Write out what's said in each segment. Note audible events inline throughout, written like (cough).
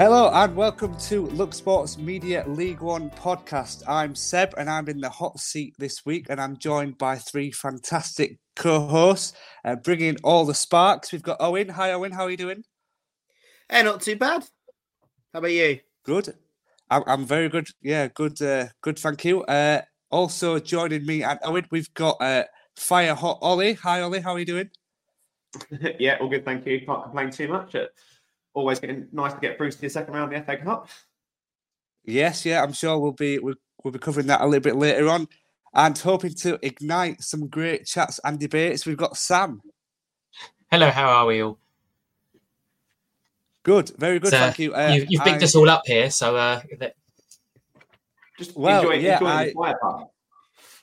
Hello and welcome to Look Sports Media League One podcast. I'm Seb and I'm in the hot seat this week, and I'm joined by three fantastic co-hosts, uh, bringing all the sparks. We've got Owen. Hi, Owen. How are you doing? Hey, not too bad. How about you? Good. I'm, I'm very good. Yeah, good. Uh, good. Thank you. Uh, also joining me and Owen, we've got uh, Fire Hot Ollie. Hi, Ollie. How are you doing? (laughs) yeah, all good. Thank you. Can't complain too much. Uh, always getting nice to get through to the second round of the FA Cup. Yes, yeah, I'm sure we'll be we'll, we'll be covering that a little bit later on, and hoping to ignite some great chats and debates. We've got Sam. Hello, how are we all? Good, very good. So, thank you. Uh, you you've picked I- us all up here, so uh, that- Just Well, enjoy, yeah, enjoy I- the quiet part.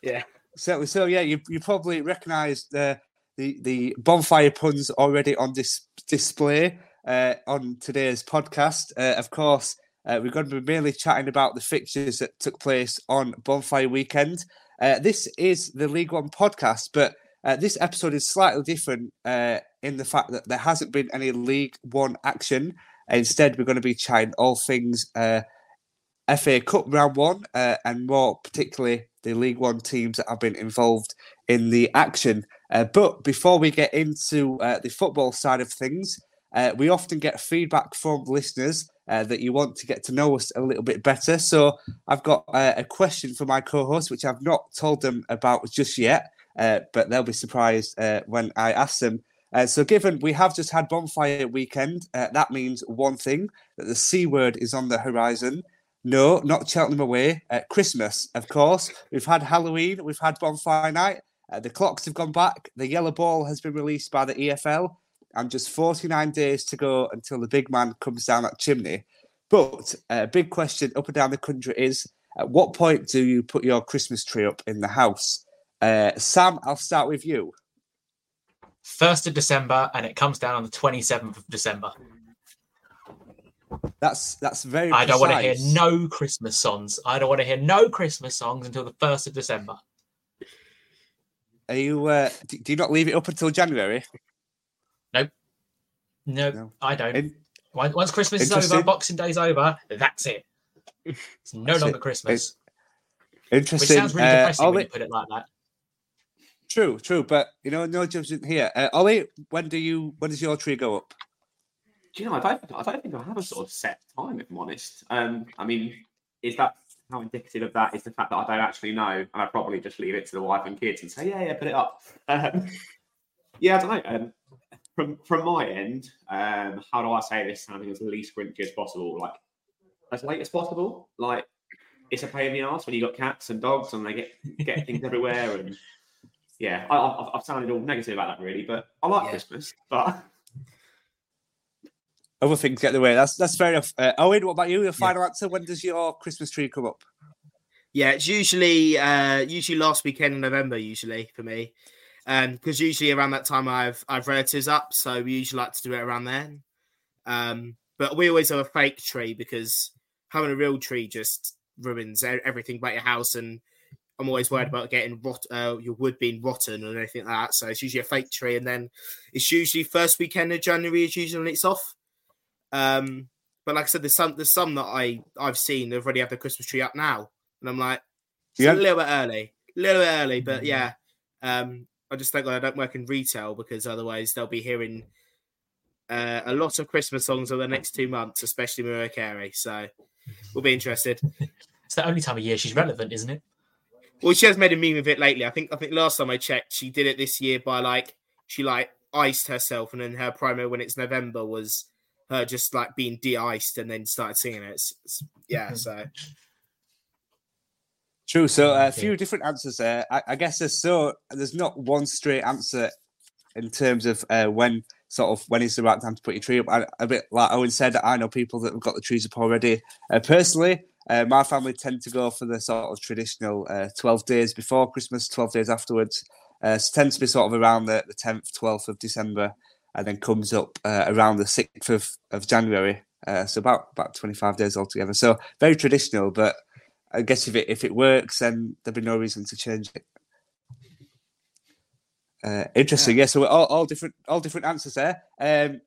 Yeah. So, so yeah, you you probably recognised uh, the the bonfire puns already on this display uh, on today's podcast. Uh, of course, uh, we're going to be mainly chatting about the fixtures that took place on bonfire weekend. Uh, this is the League One podcast, but uh, this episode is slightly different uh, in the fact that there hasn't been any League One action. Instead, we're going to be chatting all things FA Cup round one, and more particularly the League One teams that have been involved in the action. But before we get into the football side of things, uh, we often get feedback from listeners uh, that you want to get to know us a little bit better. So I've got uh, a question for my co-host, which I've not told them about just yet, uh, but they'll be surprised uh, when I ask them. Uh, so, given we have just had bonfire weekend, that means one thing that the C word is on the horizon. No, not Cheltenham away. Christmas, of course. We've had Halloween, we've had bonfire night. The clocks have gone back. The yellow ball has been released by the EFL, and just 49 days to go until the big man comes down that chimney. But a uh, big question up and down the country is at what point do you put your Christmas tree up in the house? Uh, Sam, I'll start with you. first of December, and it comes down on the twenty seventh of December. That's that's very. I don't want to hear no Christmas songs. I don't want to hear no Christmas songs until the first of December. Are you? Uh, do you not leave it up until January? No, No. I don't. In- Once once Christmas is over, Boxing Day's over. That's it. It's no That's longer it. Christmas, which Interesting. sounds really Uh, depressing when you put it like that. True, true, but you know, no judgment here. Uh, Ollie, when do you? When does your tree go up? Do you know? I don't, I don't think I have a sort of set time, if I'm honest. Um, I mean, is that how indicative of that is the fact that I don't actually know, and I probably just leave it to the wife and kids and say, yeah, yeah, put it up. (laughs) Um, yeah, I don't know. Um, from from my end, um, how do I say this sounding as least grinchy as possible? Like as late as possible. Like it's a pain in the ass when you got cats and dogs and they get get things everywhere and. Yeah, I, I've, I've sounded all negative about that, really, but I like Yeah. Christmas. But (laughs) Other things get in the way. That's that's fair enough. Uh, Owen, what about you? Your final answer. When does your Christmas tree come up? Yeah, it's usually uh usually last weekend in November, usually for me. Because usually around that time I've I've relatives up, so we usually like to do it around then. Um, but we always have a fake tree because having a real tree just ruins everything about your house, and I'm always worried about getting rot uh, your wood being rotten and anything like that. So it's usually a fake tree, and then it's usually first weekend of January is usually when it's off. Um, but like I said, there's some there's some that I I've seen they've already have the Christmas tree up now, and I'm like, it's Yeah. a little bit early, a little bit early, but yeah. Um, I just think I don't work in retail because otherwise they'll be hearing uh, a lot of Christmas songs over the next two months, especially Mariah Carey. So we'll be interested. It's the only time of year she's relevant, isn't it? Well, she has made a meme of it lately. I think I think last time I checked, she did it this year by like she like iced herself, and then her promo when it's November was her just like being de-iced and then started singing it. It's, it's- yeah, so True. So uh, a few different answers there. I, I guess there's so there's not one straight answer in terms of uh, when sort of when is the right time to put your tree up. I, a bit like Owen said, I know people that have got the trees up already. Uh, personally, uh, my family tend to go for the sort of traditional uh, 12 days before Christmas, 12 days afterwards. Uh, so tends to be sort of around the, the 10th, 12th of December, and then comes up uh, around the 6th of, of January. Uh, so about about 25 days altogether. So very traditional, but I guess if it if it works, then there'd be no reason to change it. Uh, interesting, yeah. So we're all, all different, all different answers there. Um,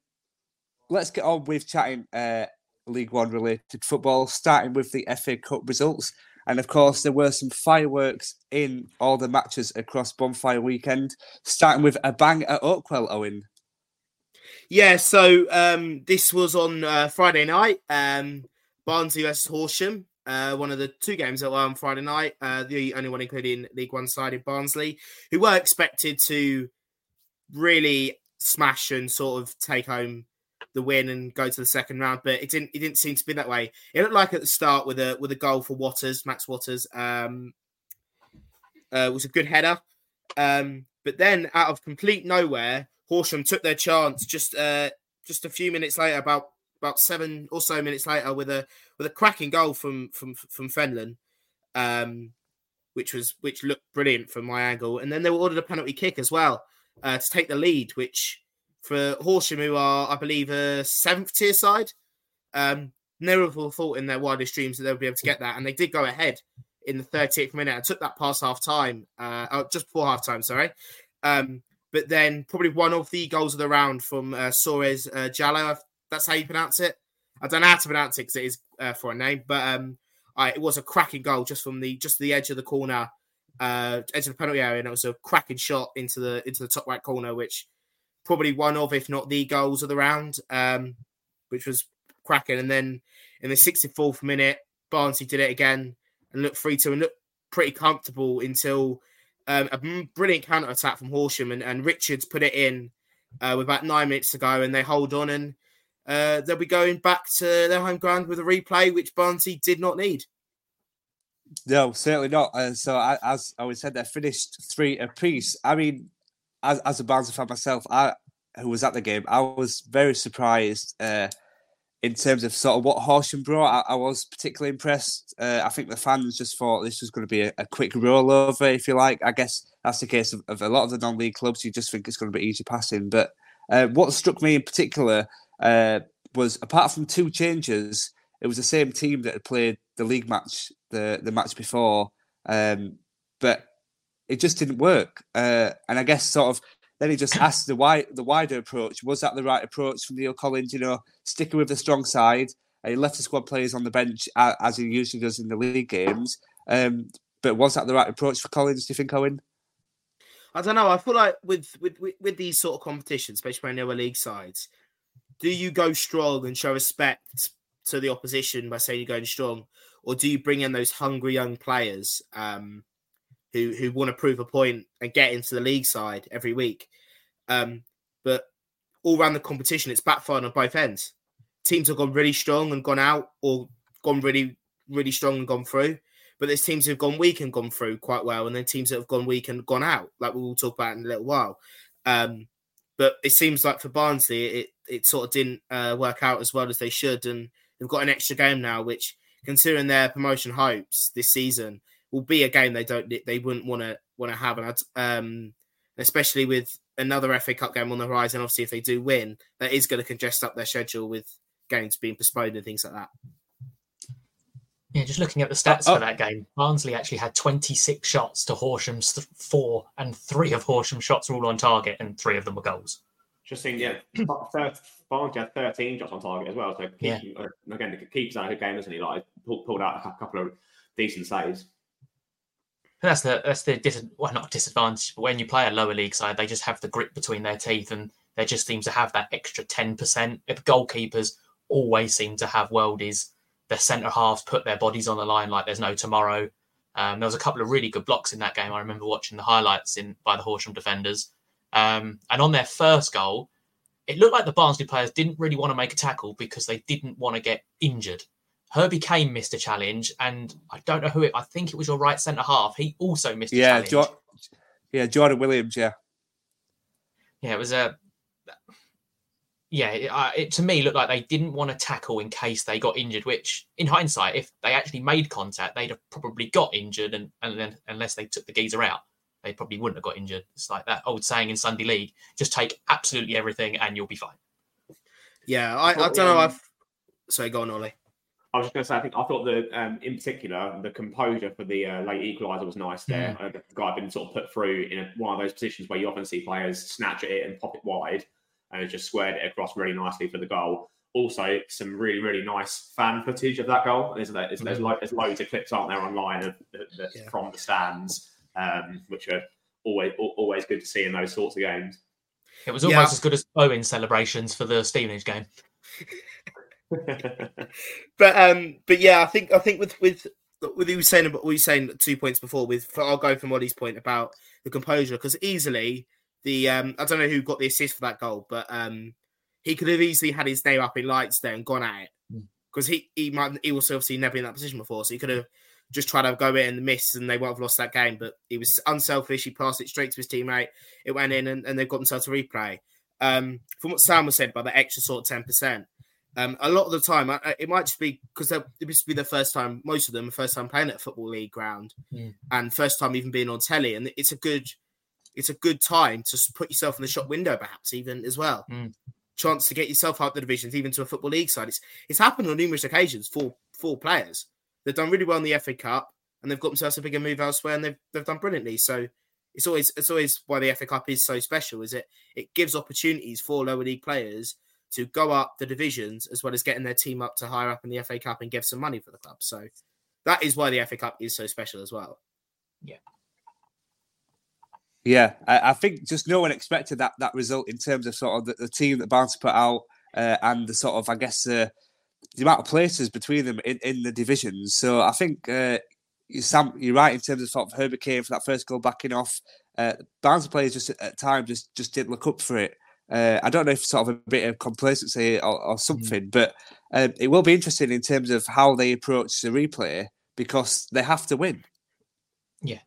let's get on with chatting uh, League One related football, starting with the FA Cup results. And of course, there were some fireworks in all the matches across Bonfire Weekend, starting with a bang at Oakwell, Owen. yeah. So um, this was on uh, Friday night. Um, Barnsley versus Horsham. Uh, one of the two games that were on Friday night. Uh, the only one including League One side in Barnsley, who were expected to really smash and sort of take home the win and go to the second round, but it didn't. It didn't seem to be that way. It looked like at the start with a with a goal for Watters, Max Waters. Um, uh, was a good header, um, but then out of complete nowhere, Horsham took their chance just uh, just a few minutes later, about about seven or so minutes later, with a with a cracking goal from from from Fenlon, um, which was which looked brilliant from my angle. And then they were ordered a penalty kick as well uh, to take the lead, which for Horsham, who are I believe a seventh tier side, um, never thought in their wildest dreams that they would be able to get that, and they did go ahead in the 30th minute I took that past half time, uh, oh, just before half time, sorry. Um, but then probably one of the goals of the round from uh, Suarez uh, Jalo, that's how you pronounce it. I don't know how to pronounce it because it is uh, for a name, but um, I, it was a cracking goal just from the just the edge of the corner, uh, edge of the penalty area, and it was a cracking shot into the into the top right corner, which probably one of, if not the goals of the round, um, which was cracking. And then in the 64th minute, Barnsley did it again and looked free to and looked pretty comfortable until um, a brilliant counter attack from Horsham and, and Richards put it in uh, with about nine minutes to go, and they hold on and uh, they'll be going back to their home ground with a replay, which Barnsley did not need. No, certainly not. Uh, so, as I always said, they finished three apiece. I mean, as, as a Barnsley fan myself, I who was at the game, I was very surprised uh, in terms of sort of what Horsham brought. I, I was particularly impressed. Uh, I think the fans just thought this was going to be a, a quick rollover, if you like. I guess that's the case of, of a lot of the non-league clubs. You just think it's going to be easy passing. But uh, what struck me in particular uh, was, apart from two changes, it was the same team that had played the league match the the match before, um, but it just didn't work. Uh, and I guess sort of then he just asked the wide the wider approach. Was that the right approach from Neil Collins? You know, sticking with the strong side. Uh, he left the squad players on the bench as he usually does in the league games. Um, but was that the right approach for Collins? Do you think, Owen? I don't know. I feel like with with with, these sort of competitions, especially when lower league sides, do you go strong and show respect to the opposition by saying you're going strong, or do you bring in those hungry young players um, who who want to prove a point and get into the league side every week? Um, but all around the competition, it's backfired on both ends. Teams have gone really strong and gone out, or gone really really strong and gone through. But there's teams who've gone weak and gone through quite well, and then teams that have gone weak and gone out, like we will talk about in a little while. Um, but it seems like for Barnsley, it it sort of didn't uh, work out as well as they should, and they've got an extra game now, which, considering their promotion hopes this season, will be a game they don't they wouldn't want to want to have. And I'd, um, especially with another FA Cup game on the horizon. Obviously, if they do win, that is going to congest up their schedule with games being postponed and things like that. Yeah, just looking at the stats Oh, oh. for that game, Barnsley actually had 26 shots to Horsham's th- four, and three of Horsham's shots were all on target, and three of them were goals. Just seeing, yeah, Barnsley had 13 shots on target as well. So, keep, Yeah. uh, again, the keeper's done a good game, hasn't he? Like, pulled, pulled out a couple of decent saves. That's the that's the dis- well not disadvantage, but when you play a lower league side, they just have the grit between their teeth, and they just seem to have that extra 10%. The goalkeepers always seem to have worldies. Their centre halves put their bodies on the line like there's no tomorrow. Um, there was a couple of really good blocks in that game. I remember watching the highlights in by the Horsham defenders. Um, and on their first goal, it looked like the Barnsley players didn't really want to make a tackle because they didn't want to get injured. Herbie Kane missed a challenge, and I don't know who it. I think it was your right centre half. He also missed a Yeah, challenge. jo- yeah, Jordan Williams. Yeah, Yeah, it was a. Yeah, it, uh, it to me looked like they didn't want to tackle in case they got injured. Which, in hindsight, if they actually made contact, they'd have probably got injured, and and then unless they took the geezer out, they probably wouldn't have got injured. It's like that old saying in Sunday League: just take absolutely everything, and you'll be fine. Yeah, I, I thought, don't know. um, I've sorry, go on, Ollie. I was just going to say, I think I thought the, um, in particular, the composure for the uh, late equaliser was nice there. Uh, the guy had been sort of put through in a, one of those positions where you often see players snatch at it and pop it wide, and it just squared it across really nicely for the goal. Also, some really, really nice fan footage of that goal. There's, there's, there's, lo- there's loads of clips, aren't there, online of the, the, Yeah. from the stands, um, which are always always good to see in those sorts of games. It was Yeah. almost as good as Owen celebrations for the Stevenage game. (laughs) But um, but yeah, I think I think with with with you saying about what you were saying two points before with for, I'll go from Ollie's point about the composure because easily the um I don't know who got the assist for that goal, but um he could have easily had his name up in lights there and gone at it because he he might he was obviously never in that position before, so he could have just tried to go in and miss and they won't have lost that game. But he was unselfish. He passed it straight to his teammate. It went in and, and they've got themselves a replay. Um, from what Sam was said about the extra sort of ten percent. Um, a lot of the time, I- it might just be because it to be the first time, most of them, first time playing at a football league ground, Mm. and first time even being on telly, and it's a good, it's a good time to put yourself in the shop window, perhaps even as well. Mm. Chance to get yourself up the divisions, even to a football league side. It's it's happened on numerous occasions for for players. They've done really well in the FA Cup, and they've got themselves a bigger move elsewhere, and they've they've done brilliantly. So it's always it's always why the FA Cup is so special. Is it it gives opportunities for lower league players to go up the divisions as well as getting their team up to higher up in the FA Cup and give some money for the club. So that is why the FA Cup is so special as well. yeah. I, I think just no one expected that that result in terms of sort of the, the team that Barnes put out uh, and the sort of I guess uh, the amount of places between them in, in the divisions. So I think uh, you, Sam, you're right in terms of sort of Herbert Kane for that first goal backing off. Uh, Barnes players just at times just just didn't look up for it. Uh, I don't know if sort of a bit of complacency or, or something, but um, it will be interesting in terms of how they approach the replay because they have to win. Yeah,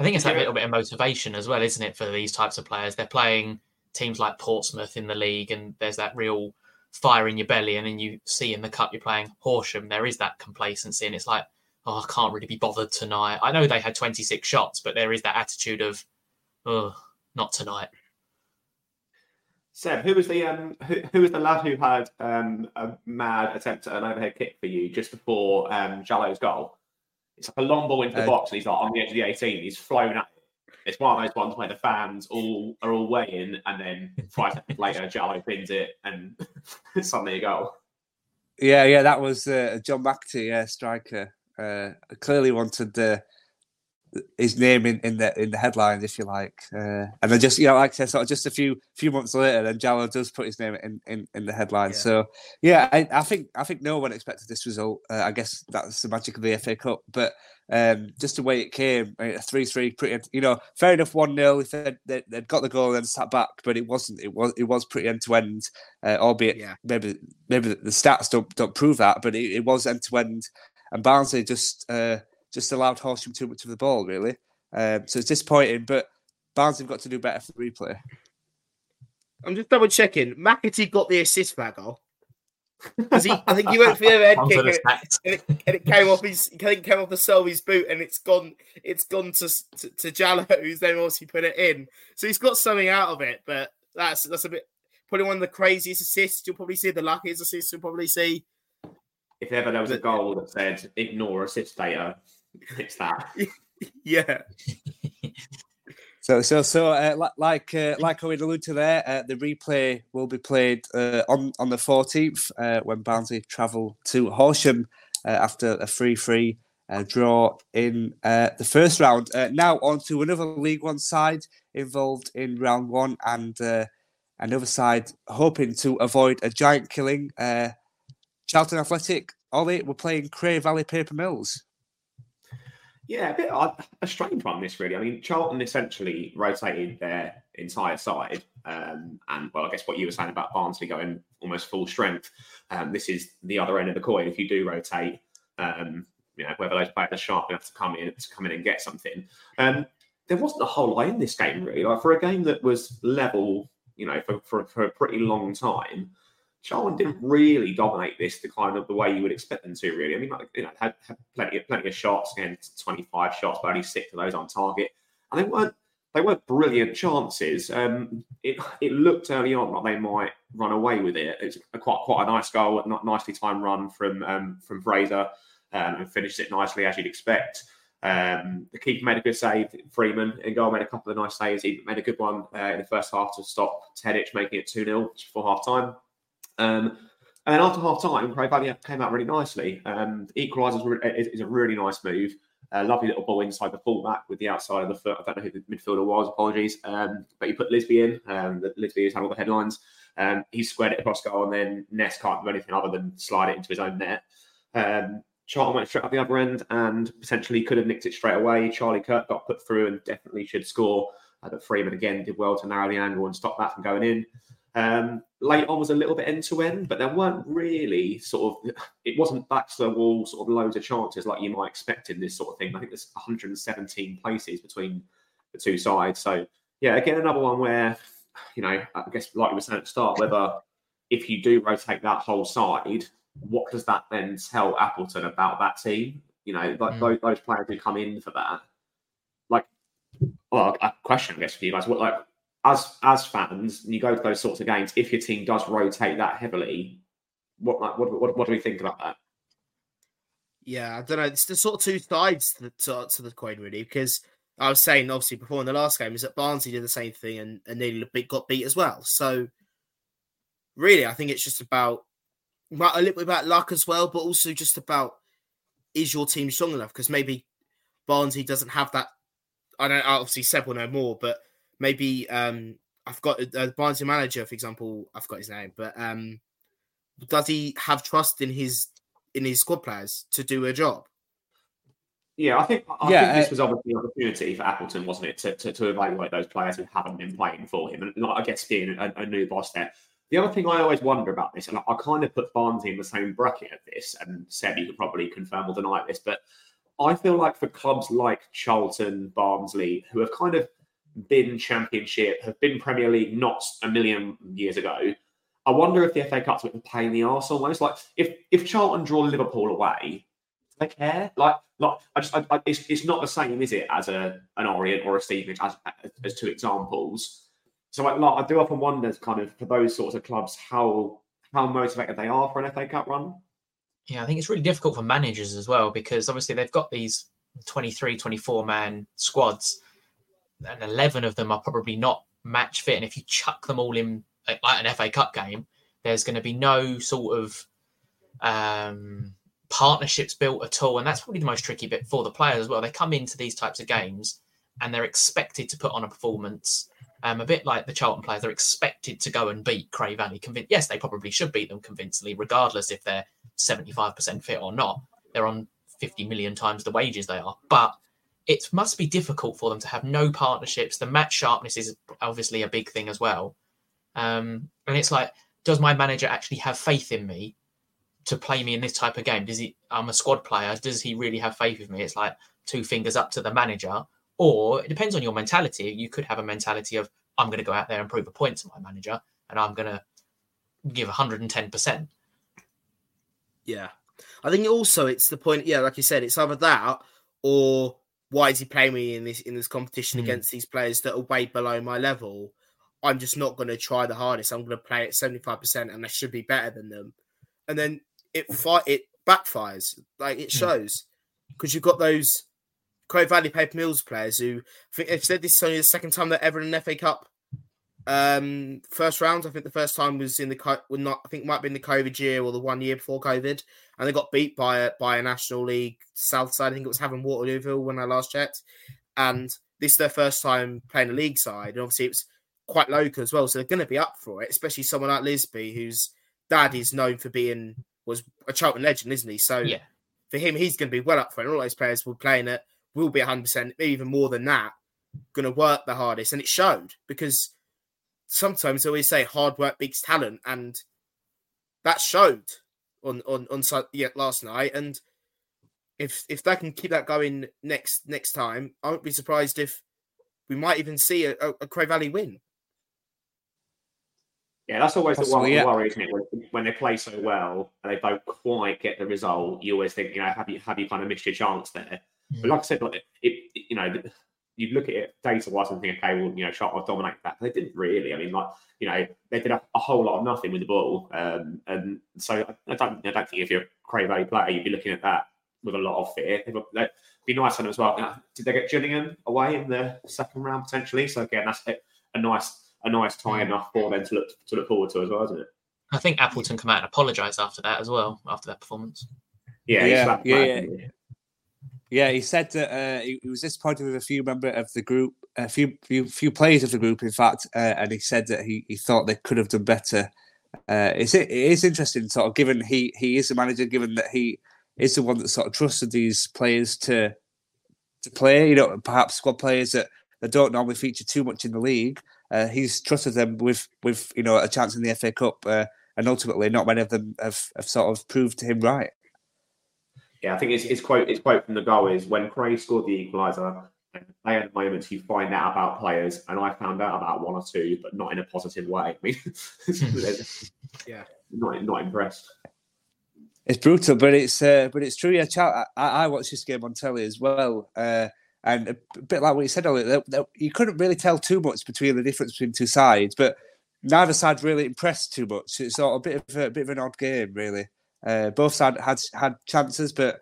I think it's that little bit of motivation as well, isn't it, for these types of players? They're playing teams like Portsmouth in the league, and there's that real fire in your belly. And then you see in the cup you're playing Horsham, there is that complacency, and it's like, oh, I can't really be bothered tonight. I know they had 26 shots, but there is that attitude of, oh, not tonight. Seb, who was the um, who, who was the lad who had um, a mad attempt at an overhead kick for you just before um, Jalo's goal? It's like a long ball into the Uh, box, and he's like on the edge of the 18. He's flown at it. It's one of those ones where the fans all are all weighing, and then five seconds (laughs) later, Jalo pins it, and it's (laughs) suddenly a goal. Yeah, yeah, that was uh, John McAtee, yeah, striker. Uh, clearly wanted the his name in, in the in the headlines, if you like. Uh, and then just you know, like I said, sort of just a few few months later, then Jalo does put his name in in, in the headlines. Yeah. So yeah, I, I think I think no one expected this result. Uh, I guess that's the magic of the FA Cup, but. Um, just the way it came, uh, a three-three, pretty, you know, fair enough. One 0 if they'd, they'd, got the goal and then sat back, but it wasn't. It was it was pretty end to end, uh, albeit Yeah. maybe maybe the stats don't don't prove that, but it, it was end to end, and Barnsley just uh, just allowed Horsham too much of the ball, really. Um, so it's disappointing, but Barnsley have got to do better for the replay. I'm just double checking. McAtee got the assist for that goal. (laughs) Because I think he went for the head kick and it, and, it, and it came off his, I think it came off the sole of his boot, and it's gone, it's gone to to, to Jalo, (laughs) who's then obviously put it in. So he's got something out of it, but that's that's a bit probably one of the craziest assists you'll probably see. The luckiest assists you'll probably see. If ever there was a goal that said ignore assist data, (laughs) it's that. (laughs) Yeah, (laughs) So, so, so, uh, like, uh, like I would allude to there, uh, the replay will be played uh, on on the fourteenth uh, when Barnsley travel to Horsham uh, after a three-three uh, draw in uh, the first round. Uh, now on to another League One side involved in round one, and uh, another side hoping to avoid a giant killing. Uh, Charlton Athletic, Ollie, we're playing Cray Valley Paper Mills. Yeah, a bit odd, a strange one. This really. I mean, Charlton essentially rotated their entire side, um, and well, I guess what you were saying about Barnsley going almost full strength. Um, this is the other end of the coin. If you do rotate, um, you know whether those players are sharp enough to come in to come in and get something. Um, there wasn't a whole lot in this game really. Like for a game that was level, you know, for, for, for a pretty long time. Charlton didn't really dominate this the kind of the way you would expect them to. Really, I mean, like, you know, had, had plenty of plenty of shots, twenty five shots, but only six of those on target, and they weren't they weren't brilliant chances. Um, it it looked early on like they might run away with it. It's quite quite a nice goal, a nicely timed run from um, from Fraser, um, and finished it nicely as you'd expect. Um, the keeper made a good save. Freeman and goal made a couple of nice saves. He made a good one uh, in the first half to stop Tedic, making it 2 0 before half time. Um, and then after half time, Cray Valley came out really nicely. Um, equaliser is, is a really nice move. A lovely little ball inside the fullback with the outside of the foot. I don't know who the midfielder was, apologies. Um, but he put Lisbie in. Um, Lisbie has had all the headlines. Um, he squared it across goal, and then Ness can't do anything other than slide it into his own net. Um, Charlton went straight up the other end and potentially could have nicked it straight away. Charlie Kirk got put through and definitely should score. Uh, but Freeman again did well to narrow the angle and stop that from going in. Um, late on was a little bit end to end, but there weren't really sort of, it wasn't back to the wall, sort of loads of chances like you might expect in this sort of thing. I think there's 117 places between the two sides. So, yeah, again, another one where, you know, I guess like we were saying at the start, whether if you do rotate that whole side, what does that then tell Appleton about that team? You know, like Mm. those, those players who come in for that, like, well, a question, I guess, for you guys. What, like, as as fans, and you go to those sorts of games, if your team does rotate that heavily, what like, what what, what do we think about that? yeah. I don't know. It's the sort of two sides to, to, to the coin, really, because I was saying obviously before in the last game is that Barnsley did the same thing and, and nearly got beat as well. So really, I think it's just about about- a little bit about luck as well, but also just about is your team strong enough? Because maybe Barnsley doesn't have that. I don't obviously Seb will know more, but maybe um I've got uh, the Barnsley manager, for example. I've got his name, but um does he have trust in his in his squad players to do a job? Yeah, I think I Yeah, think this uh, was obviously an opportunity for Appleton, wasn't it, to, to, to evaluate those players who haven't been playing for him, and like, I guess being a, a new boss there. The other thing I always wonder about this, and I, I kind of put Barnsley in the same bracket of this, and Seb, you could probably confirm or deny this, but I feel like for clubs like Charlton, Barnsley, who have kind of been Championship, have been Premier League not a million years ago, I wonder if the FA Cup's a bit of a pain in the arse almost. Like if if Charlton draw Liverpool away, do they care? Like, like I just, I, I, it's, it's not the same, is it, as a an Orient or a Stevenage, as, as two examples. So, like, I do often wonder, kind of, for those sorts of clubs, how how motivated they are for an FA Cup run. Yeah, I think it's really difficult for managers as well because obviously they've got these 23, 24 man squads, and 11 of them are probably not match fit. And if you chuck them all in like an FA Cup game, there's going to be no sort of um, partnerships built at all. And that's probably the most tricky bit for the players as well. They come into these types of games and they're expected to put on a performance. Um, a bit like the Charlton players, they're expected to go and beat Cray Valley. Convin- yes, they probably should beat them convincingly, regardless if they're 75% fit or not. They're on 50 million times the wages they are. But it must be difficult for them to have no partnerships. The match sharpness is obviously a big thing as well. Um, and it's like, does my manager actually have faith in me to play me in this type of game? Does he? I'm a squad player. Does he really have faith in me? It's like two fingers up to the manager. Or it depends on your mentality. You could have a mentality of I'm going to go out there and prove a point to my manager, and I'm going to give 110 percent. Yeah. I think also it's the point, yeah, like you said, it's either that or why is he playing me in this in this competition Mm. against these players that are way below my level? I'm just not going to try the hardest. I'm going to play at 75% and I should be better than them. And then it fi- it backfires. Like it Mm. shows. Because you've got those Cray Valley Paper Mills players who I think they've said this is only the second time they're ever in an FA Cup um first round. I think the first time was in the co- well, not I think it might have been the COVID year or the one year before COVID, and they got beat by a by a National League South side. I think it was Havant Waterlooville when I last checked, and this is their first time playing a league side, and obviously it's quite local as well, so they're going to be up for it. Especially someone like Lisbie, whose dad is known for being was a Charlton legend, isn't he? So Yeah. for him, he's going to be well up for it. And all those players will playing it will be 100, percent even more than that, going to work the hardest, and it showed because sometimes they always say hard work beats talent, and that showed on on on Su- yeah, last night. And if if they can keep that going next next time, I won't be surprised if we might even see a, a, a Cray Valley win. Yeah, that's always the one yeah. worry, isn't it? When, when they play so well and they don't quite get the result, you always think, you know, have you have you kind of missed your chance there? But hmm. like I said, like it, it you know, you look at it data wise and think, okay, well, you know, Sharp will dominate that. But they didn't really. I mean, like, you know, they did a, a whole lot of nothing with the ball. Um, and so I, I don't, I don't think if you're a Cray Valley player, you'd be looking at that with a lot of fear. It'd be nice on them as well. Now, Did they get Gillingham away in the second round potentially? So again, that's a, a nice, a nice tie enough for them to look to look forward to as well, isn't it? I think Appleton come out and apologise after that as well, after that performance. Yeah, Yeah, yeah, yeah. Yeah, he said that uh, he, he was disappointed with a few member of the group, a few few few players of the group, in fact, uh, and he said that he, he thought they could have done better. Uh, it's it is interesting, sort of, given he he is the manager, given that he is the one that sort of trusted these players to to play. You know, perhaps squad players that, that don't normally feature too much in the league. Uh, he's trusted them with with you know a chance in the FA Cup, uh, and ultimately, not many of them have, have sort of proved him right. Yeah, I think his, his quote his quote from the goal is when Cray scored the equaliser, and they had moments you find out about players, and I found out about one or two, but not in a positive way. (laughs) I mean, (laughs) Yeah. not not impressed. It's brutal, but it's uh, but it's true. Yeah, Chal- I, I watched this game on telly as well, uh, and a bit like what you said earlier, that, that you couldn't really tell too much between the difference between two sides, but neither side really impressed too much. It's sort of a bit of a, a bit of an odd game, really. Uh, both sides had had chances, but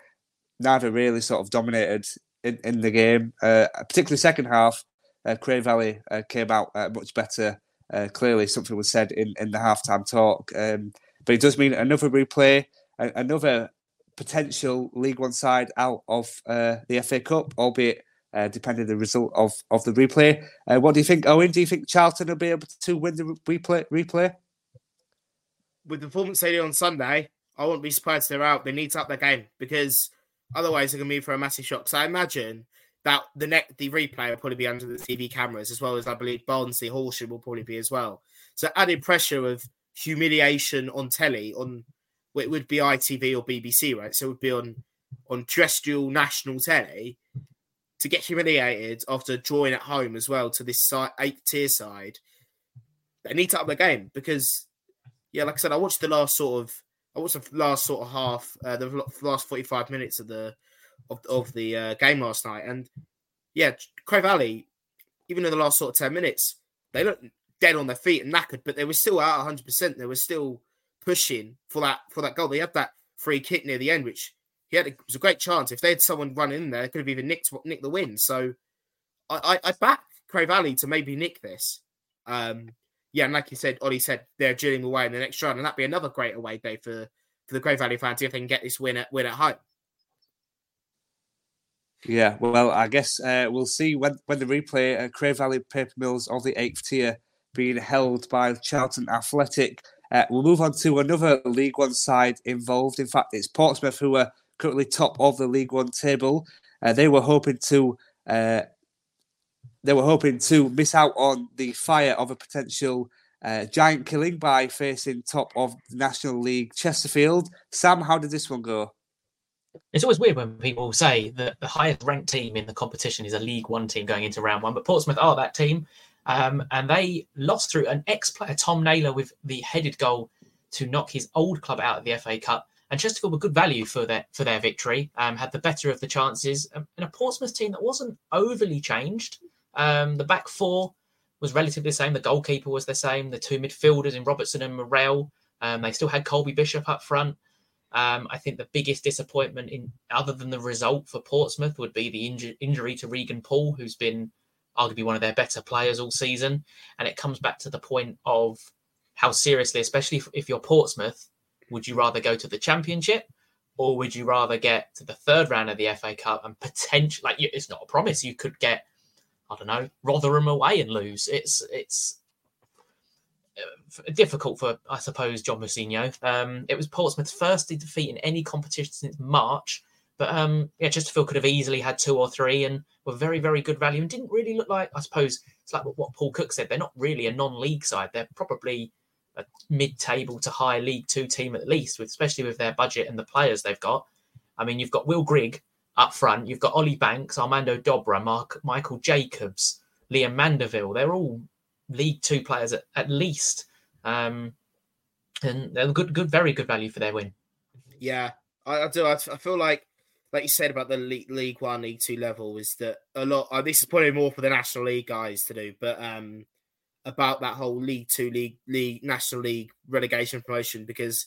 neither really sort of dominated in, in the game. Uh, particularly second half, uh, Cray Valley uh, came out uh, much better. Uh, clearly, something was said in, in the halftime talk, um, but it does mean another replay, another potential League One side out of uh, the FA Cup, albeit depending on the result of, of the replay. What do you think, Owen? Do you think Charlton will be able to win the replay? replay? with the performance they did on Sunday, I wouldn't be surprised they're out. They need to up their game because otherwise they're going to be for a massive shock. So I imagine that the next the replay will probably be under the TV cameras as well as I believe Barnsley Horsham will probably be as well. So added pressure of humiliation on telly on it would be ITV or BBC, right? So it would be on on terrestrial national telly to get humiliated after drawing at home as well to this side, eighth tier side. They need to up their game because yeah, like I said, I watched the last sort of, I watched the last sort of half, uh, the last forty-five minutes of the of, of the uh, game last night, and yeah, Cray Valley, even in the last sort of ten minutes, they looked dead on their feet and knackered, but they were still out hundred percent. They were still pushing for that for that goal. They had that free kick near the end, which he had a, was a great chance. If they had someone run in there, they could have even nicked nicked the win. So I, I, I back Cray Valley to maybe nick this. Um, yeah, and like you said, Ollie said they're drilling away in the next round, and that'd be another great away day for for the Cray Valley fans if they can get this win at win at home. Yeah, well, I guess uh, we'll see when when the replay uh, Cray Valley Paper Mills of the eighth tier being held by Charlton Athletic. Uh, we'll move on to another League One side involved. In fact, it's Portsmouth who are currently top of the League One table. Uh, they were hoping to uh, they were hoping to miss out on the fire of a potential uh, giant killing by facing top of National League Chesterfield. Sam, how did this one go? It's always weird when people say that the highest ranked team in the competition is a League One team going into round one, but Portsmouth are that team. Um, and they lost through an ex player, Tom Naylor, with the headed goal to knock his old club out of the FA Cup. and Chesterfield were good value for their for their victory. Um, had the better of the chances, um, and a Portsmouth team that wasn't overly changed. Um, the back four was relatively the same. The goalkeeper was the same. The two midfielders in Robertson and Morrell, Um, they still had Colby Bishop up front. Um, I think the biggest disappointment in other than the result for Portsmouth would be the inju- injury to Regan Poole, who's been arguably one of their better players all season. And it comes back to the point of how seriously, especially if, if you're Portsmouth, would you rather go to the Championship or would you rather get to the third round of the FA Cup and potentially, like, it's not a promise, you could get, I don't know, Rotherham away and lose. It's it's uh, difficult for, I suppose, John Mousinho. Um, it was Portsmouth's first defeat in any competition since March. But um, yeah, Chesterfield could have easily had two or three and were very, very good value and didn't really look like, I suppose, it's like what Paul Cook said. They're not really a non league side. They're probably a mid-table to high League Two team at least, with especially with their budget and the players they've got. I mean, you've got Will Grigg up front, you've got Ollie Banks, Armando Dobra, Mark, Michael Jacobs, Liam Mandeville. They're all League Two players at, at least, um, and they're good, good, very good value for their win. Yeah, I, I do. I, I, feel like, like you said about the League, League One, League Two level, is that a lot. Uh, this is probably more for the National League guys to do, but um, about that whole League Two, League League National League relegation promotion because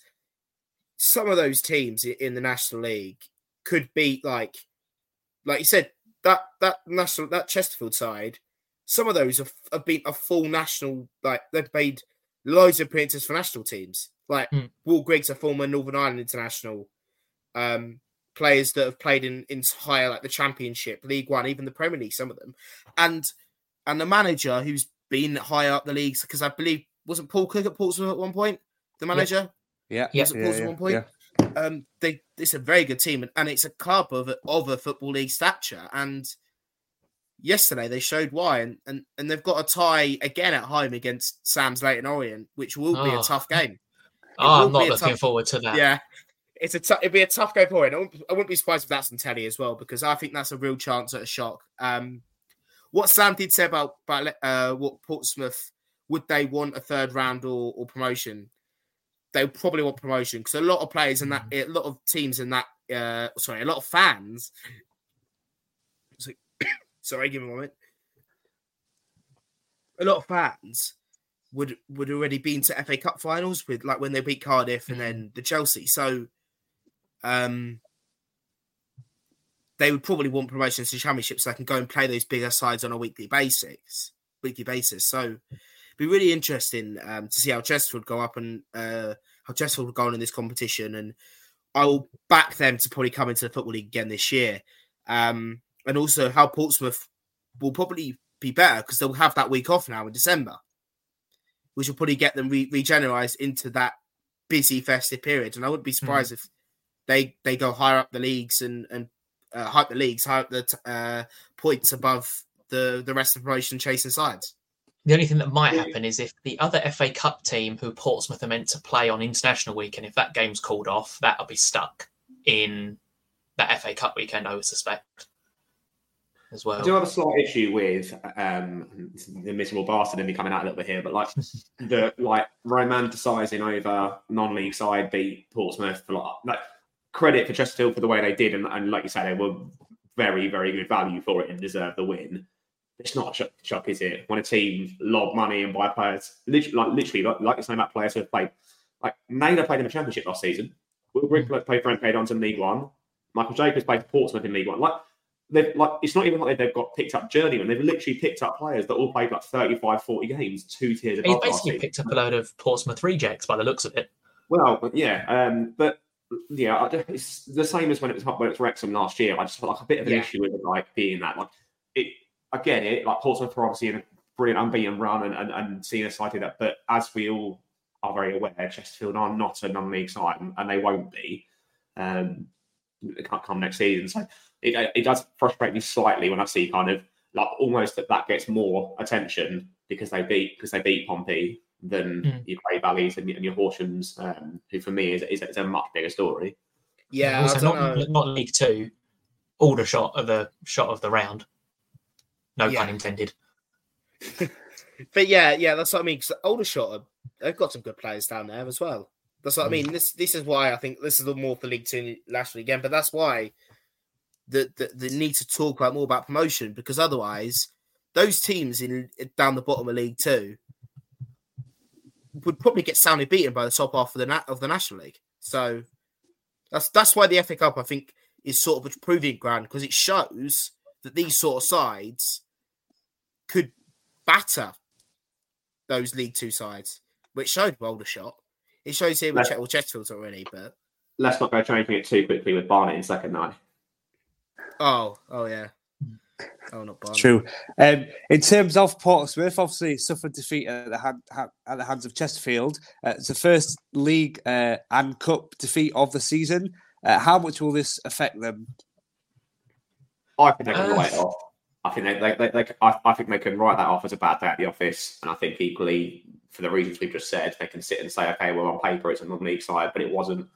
some of those teams in the National League could beat like, like you said, that that national that Chesterfield side. Some of those have, have been a full national like they've made loads of appearances for national teams. Like mm. Will Griggs, a former Northern Ireland international. Um, players that have played in entire like the Championship, League One, even the Premier League, some of them, and and the manager who's been higher up the leagues because I believe wasn't Paul Cook at Portsmouth at one point, the manager. Yeah, yeah, was yeah, yeah, at one point. Um, they it's a very good team, and it's a club of a, of a football league stature. And yesterday they showed why, and, and and they've got a tie again at home against Sam's Leyton Orient, which will be oh. a tough game. It oh, I'm not looking tough, forward to that. Yeah, it's a t- it'd be a tough game for it. I wouldn't, I wouldn't be surprised if that's on telly as well because I think that's a real chance at a shock. Um, what Sam did say about about uh, what Portsmouth would they want a third round or, or promotion? They probably want promotion because a lot of players and that a lot of teams in that uh, sorry, a lot of fans. (coughs) sorry, give me a moment. A lot of fans would would already been to FA Cup finals with like when they beat Cardiff and then the Chelsea. So um they would probably want promotions to championships so they can go and play those bigger sides on a weekly basis. Weekly basis. So be really interesting um, to see how Chesterfield go up and uh, how Chesterfield go on in this competition. And I will back them to probably come into the football league again this year. Um, and also how Portsmouth will probably be better because they'll have that week off now in December, which will probably get them re- regenerized into that busy festive period. And I wouldn't be hmm. surprised mm. if they they go higher up the leagues and and uh, hype the leagues, hype the uh, points above the the rest of the promotion chasing sides. The only thing that might happen is if the other FA Cup team who Portsmouth are meant to play on international weekend, if that game's called off, that'll be stuck in that FA Cup weekend, I would suspect. As well. I do have a slight issue with um, the miserable bastard in me coming out a little bit here, but like the like romanticising over non-league side beat Portsmouth for like, like credit for Chesterfield for the way they did, and, and like you said, they were very, very good value for it and deserve the win. It's not a shock, shock, is it? When a team lob money and buy players, literally, like literally, like, like you're saying about players who have played, like Naylor played in the Championship last season. Will Grigg played for MK in League One. Michael Jacobs played Portsmouth in League One. Like they've like it's not even like they've got picked up journeymen. They've literally picked up players that all played like 35, 40 games, two tiers. He's basically picked up a load of Portsmouth rejects by the looks of it. Well, yeah, um, but yeah, it's the same as when it was when it was Wrexham last year. I just felt like a bit of an yeah. issue with it, like being that. Like it, I get it. Like Portsmouth are obviously in a brilliant unbeaten run and, and, and seeing a side of that. But as we all are very aware, Chesterfield are not a non-league side, and they won't be. Um, it can't come next season. So it, it does frustrate me slightly when I see kind of like almost that that gets more attention because they beat because they beat Pompey than mm. your Cray Valleys and, and your Horshams, um, who for me is, is, is, a much bigger story. Yeah, also not, not League Two, Aldershot of the shot of the round. No yeah. pun intended. (laughs) but yeah, yeah, that's what I mean. Because Aldershot, they've got some good players down there as well. That's what I mm. mean. This this is why I think this is the more for League Two last week again. But that's why the, the the need to talk about more about promotion because otherwise, those teams in down the bottom of League Two would probably get soundly beaten by the top half of the na- of the National League. So that's that's why the FA Cup I think is sort of a proving ground because it shows that these sort of sides could batter those League Two sides, which showed Aldershot. It shows here with Let's- well, Chesterfield's already, but Let's not go changing it too quickly with Barnet in second night. oh, oh yeah, oh not bad. True. Um, in terms of Portsmouth, obviously suffered defeat at the, hand, ha- at the hands of Chesterfield. Uh, it's the first league uh, and cup defeat of the season. Uh, how much will this affect them? I think they can Uh, write it off. I think they, they, they, they I, I think they can write that off as a bad day at the office, and I think equally for the reasons we've just said, they can sit and say, okay, well on paper it's a non-league side, but it wasn't.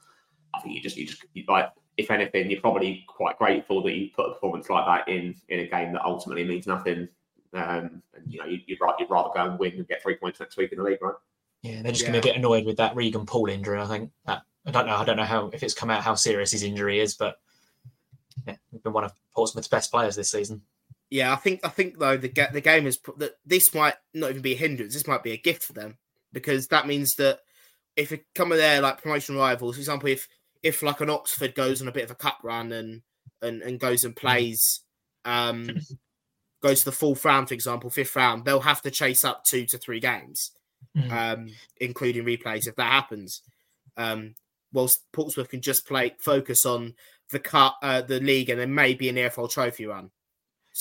I think you just you just you, like if anything, you're probably quite grateful that you put a performance like that in in a game that ultimately means nothing. Um, and you know you, you'd, ra- you'd rather go and win and get three points next week in the league, right? Yeah, they're just Yeah. going to be a bit annoyed with that Regan Poole injury. I think that I don't know. I don't know how if it's come out how serious his injury is, but yeah, he's been one of Portsmouth's best players this season. Yeah, I think I think though the ga- the game is that this might not even be a hindrance. This might be a gift for them because that means that if it come with their like promotion rivals, for example, if if like an Oxford goes on a bit of a cup run and and, and goes and plays, um, (laughs) goes to the fourth round, for example, fifth round, they'll have to chase up two to three games, Mm. um, including replays if that happens. Um, whilst Portsmouth can just play focus on the cut, uh, the league, and then maybe an EFL Trophy run.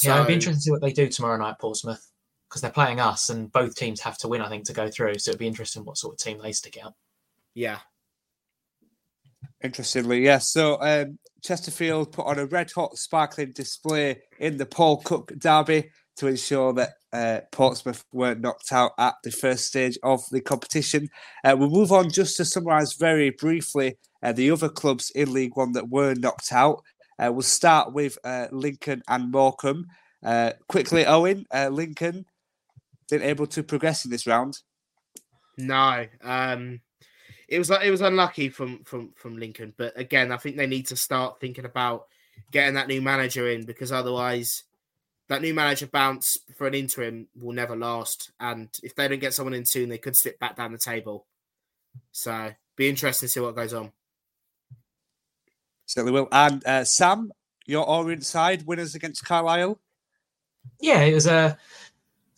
Yeah, it'd be So- interesting to see what they do tomorrow night, Portsmouth, because they're playing us, and both teams have to win, I think, to go through. So it'd be interesting what sort of team they stick out. Yeah. Interestingly, yes. So um, Chesterfield put on a red hot, sparkling display in the Paul Cook derby to ensure that uh, Portsmouth weren't knocked out at the first stage of the competition. Uh, we'll move on just to summarise very briefly uh, the other clubs in League One that were knocked out. Uh, we'll start with uh, Lincoln and Morecambe. Uh, quickly, Owen, uh, Lincoln didn't able to progress in this round. No. Um it was it was unlucky from from from Lincoln, but again, I think they need to start thinking about getting that new manager in because otherwise that new manager bounce for an interim will never last. And if they don't get someone in soon, they could slip back down the table. So be interesting to see what goes on. Certainly will. And uh, Sam, your Orient side, winners against Carlisle. Yeah, it was a.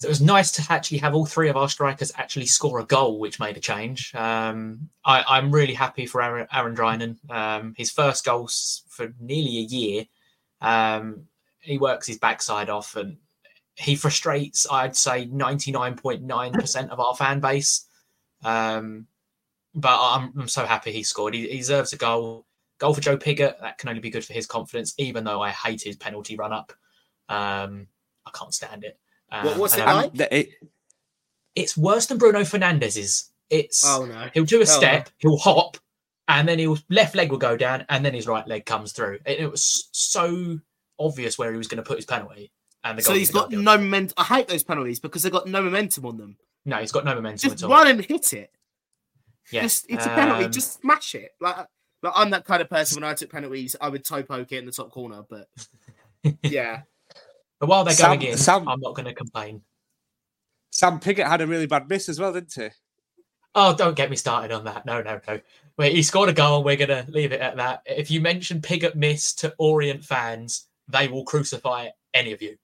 it was nice to actually have all three of our strikers actually score a goal, which made a change. Um, I, I'm really happy for Aaron, Aaron Drinan. Um, his first goal for nearly a year. Um, he works his backside off and he frustrates, I'd say, 99.9% of our fan base. Um, but I'm, I'm so happy he scored. He, he deserves a goal. Goal for Joe Pigott. That can only be good for his confidence, even though I hate his penalty run up. Um, I can't stand it. What- Um, what's and it like? The- it, It's worse than Bruno Fernandes's. It's Oh no. he'll do a Oh, no. step, he'll hop, and then his left leg will go down, and then his right leg comes through. It, it was so obvious where he was going to put his penalty, and the So goal he's did not got no momentum. I hate those penalties because they've got no momentum on them. No, he's got no momentum Just at all. run and hit it. Yeah, Just, it's a penalty. um, Just smash it. Like, like I'm that kind of person. When I took penalties, I would toe poke it in the top corner. But (laughs) yeah, But while they're Sam- going in, Sam- I'm not going to complain. Sam Pigott had a really bad miss as well, didn't he? Oh, don't get me started on that. No, no, no. Wait, he scored a goal. and We're going to leave it at that. If you mention Pigott miss to Orient fans, they will crucify any of you.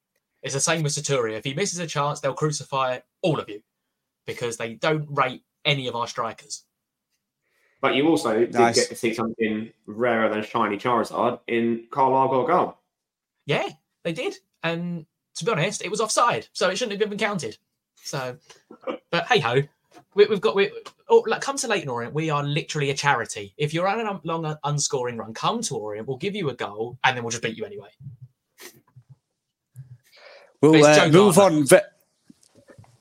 It's the same with Sotiriou. If he misses a chance, they'll crucify all of you because they don't rate any of our strikers. But you also did Nice. get to see something rarer than shiny Charizard in Carlisle got a goal. Yeah, they did. And to be honest, it was offside, so it shouldn't have been counted. So, but hey ho, we, we've got we. Oh, like, come to Leyton Orient. We are literally a charity. If you're on a un- long unscoring run, come to Orient. We'll give you a goal, and then we'll just beat you anyway. We'll uh, move on. ve-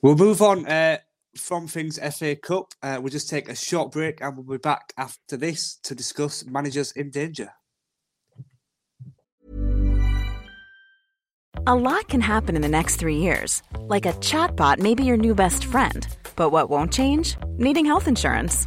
We'll move on uh, from things FA Cup. Uh, we'll just take a short break and we'll be back after this to discuss managers in danger. A lot can happen in the next three years. Like a chatbot may be your new best friend. But what won't change? Needing health insurance.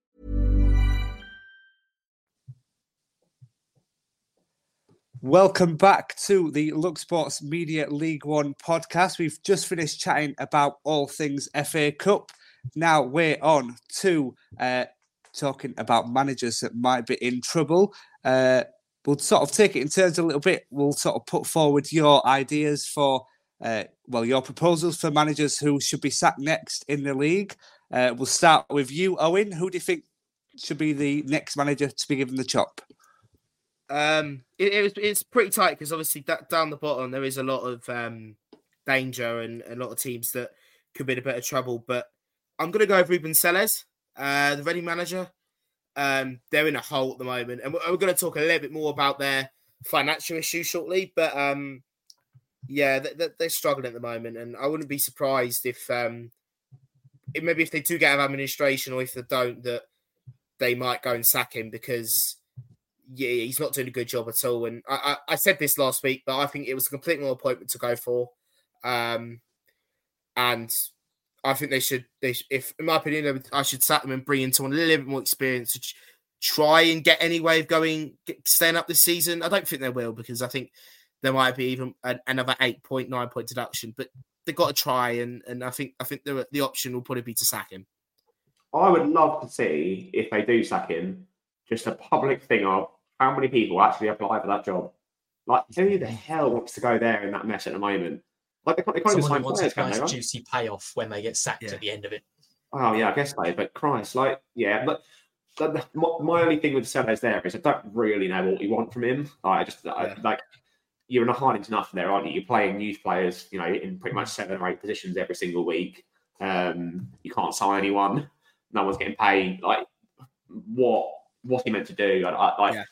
Welcome back to the Look Sports Media League One podcast. We've just finished chatting about all things FA Cup. Now we're on to uh, talking about managers that might be in trouble. Uh, we'll sort of take it in turns a little bit. We'll sort of put forward your ideas for, uh, well, your proposals for managers who should be sacked next in the league. Uh, we'll start with you, Owen. Who do you think should be the next manager to be given the chop? Um, it, it was it's pretty tight because obviously that down the bottom there is a lot of um danger and a lot of teams that could be in a bit of trouble. But I'm gonna go with Ruben Selles, uh, the Reading manager. Um, they're in a hole at the moment, and we're, we're going to talk a little bit more about their financial issues shortly. But um, yeah, they, they're struggling at the moment, and I wouldn't be surprised if um, maybe if they do get out of administration or if they don't, that they might go and sack him because yeah, he's not doing a good job at all. And I, I, I said this last week, but I think it was a complete appointment to go for. Um, and I think they should, they if in my opinion, I should sack them and bring in someone a little bit more experienced to try and get any way of going, staying up this season. I don't think they will because I think there might be even an, another eight point nine point deduction, but they've got to try. And and I think I think the the option will probably be to sack him. I would love to see if they do sack him, just a public thing of how many people actually apply for that job. Like, who the hell wants to go there in that mess at the moment? Like, they they can't sign wants players, a nice? Right? juicy payoff when they get sacked Yeah. at the end of it. Oh yeah, I guess so. But Christ, like, yeah, but. the- my, my only thing with Sellers there is I don't really know what you want from him. Like, I just I, like you're in a to nothing there, aren't you? You're playing youth players, you know, in pretty much seven or eight positions every single week. Um, you can't sign anyone. No one's getting paid. Like, what what's he meant to do? I, I, Yeah.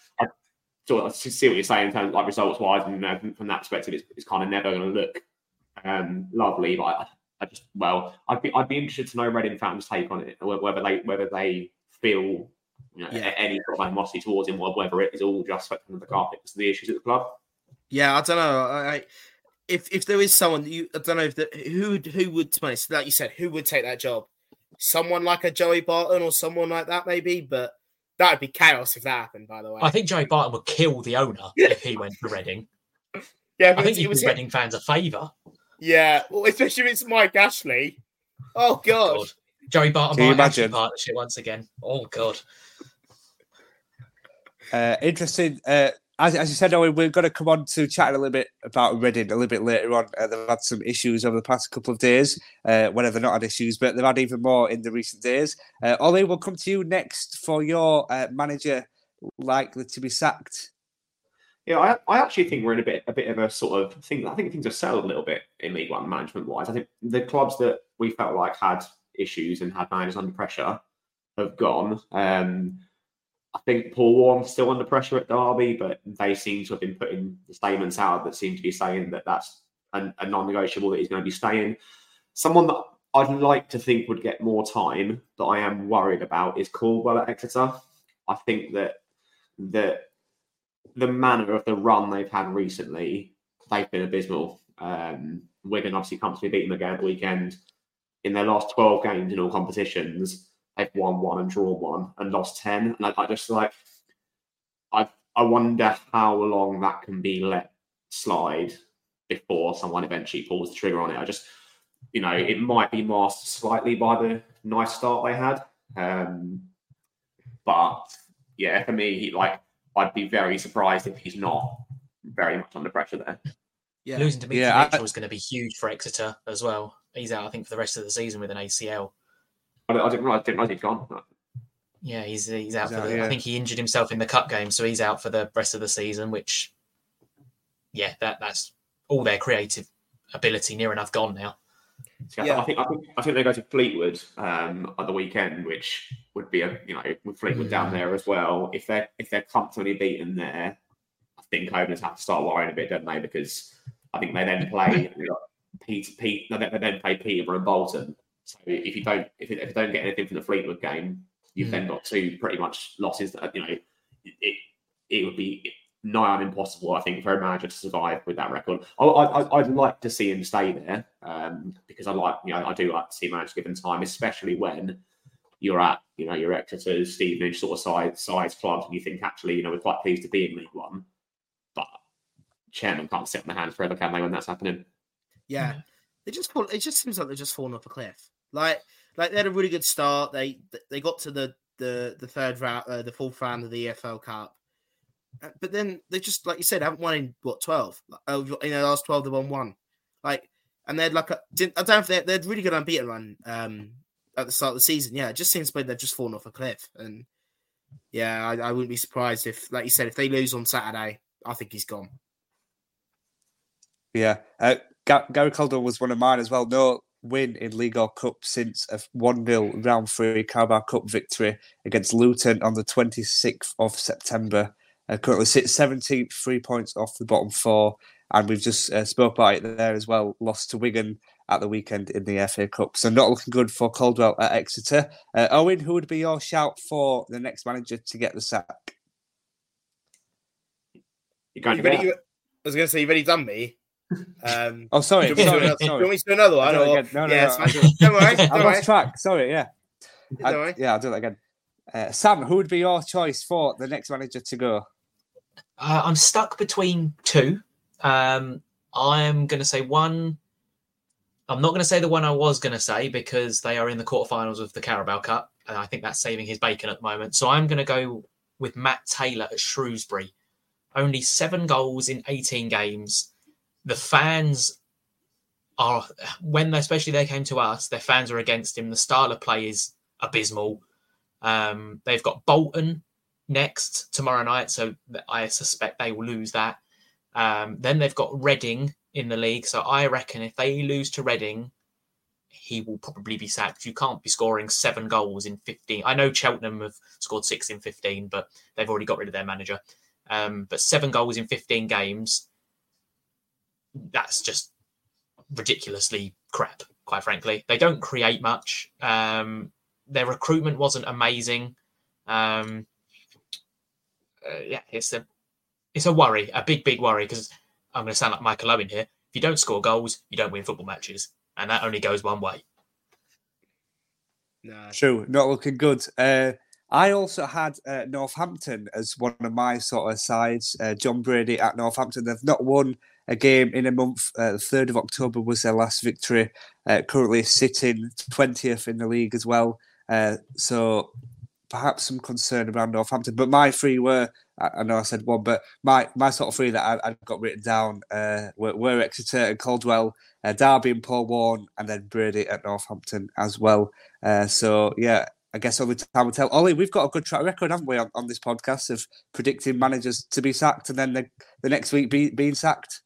I sort of see what you're saying in terms of like results wise, and uh, from that perspective, it's, it's kind of never going to look um, lovely. But I, I just well, I'd be I'd be interested to know Reading fans' take on it, whether they whether they feel you know, Yeah. any sort of animosity towards him, or whether it is all just swept under the carpet because of the issues at the club. Yeah, I don't know. I, if if there is someone you, I don't know if the, who who would, to be honest, like you said, who would take that job? Someone like a Joey Barton or someone like that, maybe. But that would be chaos if that happened. By the way, I think Joey Barton would kill the owner (laughs) if he went to Reading. yeah, I think he was did Reading fans a favour. Yeah, well, especially if it's Mike Ashley. Oh god. God. Joey Barton Can you might actually imagine? partnership once again. Oh god. Uh, interesting. Uh, as, as you said, Owen, we're going to come on to chat a little bit about Reading a little bit later on. Uh, they've had some issues over the past couple of days, uh, whether they've not had issues, but they've had even more in the recent days. Uh, Ollie, we'll come to you next for your uh, manager likely to be sacked. Yeah, I, I actually think we're in a bit a bit of a sort of thing. I think things have settled a little bit in League One management wise. I think the clubs that we felt like had issues and had managers under pressure have gone. Um, I think Paul Warne's still under pressure at Derby, but they seem to have been putting the statements out that seem to be saying that that's a, a non-negotiable that he's going to be staying. Someone that I'd like to think would get more time that I am worried about is Caldwell at Exeter. I think that that the manner of the run they've had recently, they've been abysmal. Um, Wigan obviously comfortably beat them again at the weekend. In their last 12 games in all competitions, they've won one and drawn one and lost 10. And I, I just like, I, I wonder how long that can be let slide before someone eventually pulls the trigger on it. I just, you know, it might be masked slightly by the nice start they had. Um, But yeah, for me, he, like I'd be very surprised if he's not very much under pressure there. Yeah. Losing to Mitchell Yeah, I- Mitchell is going to be huge for Exeter as well. He's out, I think, for the rest of the season with an ACL. I, I didn't realize, didn't realize he'd gone. Yeah, he's he's out He's for out, the. yeah. I think he injured himself in the cup game, so he's out for the rest of the season. Which, yeah, that that's all their creative ability near enough gone now. See, I, Yeah. I think I think I think they go to Fleetwood um, at the weekend, which would be a you know with Fleetwood down there as well. If they're if they're comfortably beaten there, I think owners have to start worrying a bit, don't they? Because I think they then play (laughs) you know, Pete, Pete, no, they they then play Peterborough and Bolton. So if you don't if, if you don't get anything from the Fleetwood game, you've Mm. then got two pretty much losses. That you know it it would be nigh on impossible, I think, for a manager to survive with that record. I, I, I'd like to see him stay there um, because I like, you know, I do like to see managers given time, especially when you're at, you know, your Exeter's, Stevenage sort of size, size clubs, and you think actually, you know, we're quite pleased to be in League One, but chairman can't sit on their hands forever, can they? When that's happening, Yeah, they just fall. It just seems like they're just falling off a cliff. Like, like they had a really good start. They they got to the the the third round, uh, the fourth round of the EFL Cup, Uh, but then they just like you said haven't won in what twelve? Like, In the last twelve, they won one. Like, and they had like I don't know if they they really good unbeaten run um at the start of the season. Yeah, it just seems like they've just fallen off a cliff. And yeah, I, I wouldn't be surprised if, like you said, if they lose on Saturday, I think he's gone. Yeah, uh, Gary Caldwell was one of mine as well. No win in League or Cup since a 1 0 round three Carabao Cup victory against Luton on the 26th of September. Uh, currently sits 17th, three points off the bottom four. And we've just uh, spoke about it there as well. Lost to Wigan at the weekend in the FA Cup. So not looking good for Caldwell at Exeter. Uh, Owen, who would be your shout for the next manager to get the sack? you're going You to ready, you, I was going to say, you've already done me. Um, (laughs) Oh, sorry. do, you want me to do sorry, another, do you sorry. want me to do another one? I'll do it or- again. No, no, yeah, no, smash it. Don't worry. (laughs) I Don't worry. lost track. Sorry, yeah. I- Don't worry. yeah, I'll do that again. Uh, Sam, who would be your choice for the next manager to go? Uh, I'm stuck between two. Um, I'm going to say one. I'm not going to say the one I was going to say because they are in the quarterfinals of the Carabao Cup, and I think that's saving his bacon at the moment. So I'm going to go with Matt Taylor at Shrewsbury. Only seven goals in 18 games. The fans are when, they, especially they came to us, their fans are against him. The style of play is abysmal. Um, they've got Bolton next tomorrow night, so I suspect they will lose that. Um, then they've got Reading in the league, so I reckon if they lose to Reading, he will probably be sacked. You can't be scoring seven goals in 15. I know Cheltenham have scored six in 15, but they've already got rid of their manager. Um, but seven goals in 15 games, that's just ridiculously crap, quite frankly. They don't create much. Um, their recruitment wasn't amazing. Um, uh, yeah, it's a it's a worry, a big, big worry because I'm going to sound like Michael Owen here. If you don't score goals, you don't win football matches, and that only goes one way. No. True, not looking good. Uh, I also had uh, Northampton as one of my sort of sides. Uh, John Brady at Northampton. They've not won a game in a month. Uh, the 3rd of October was their last victory. Uh, currently sitting 20th in the league as well. Uh, so perhaps some concern around Northampton. But my three were, I, know I said one, but my, my sort of three that I, I got written down uh, were, were Exeter and Caldwell, uh, Derby and Paul Warne, and then Brady at Northampton as well. Uh, so, yeah, I guess only time will tell. Ollie, we've got a good track record, haven't we, on, on this podcast of predicting managers to be sacked and then the, the next week be, being sacked?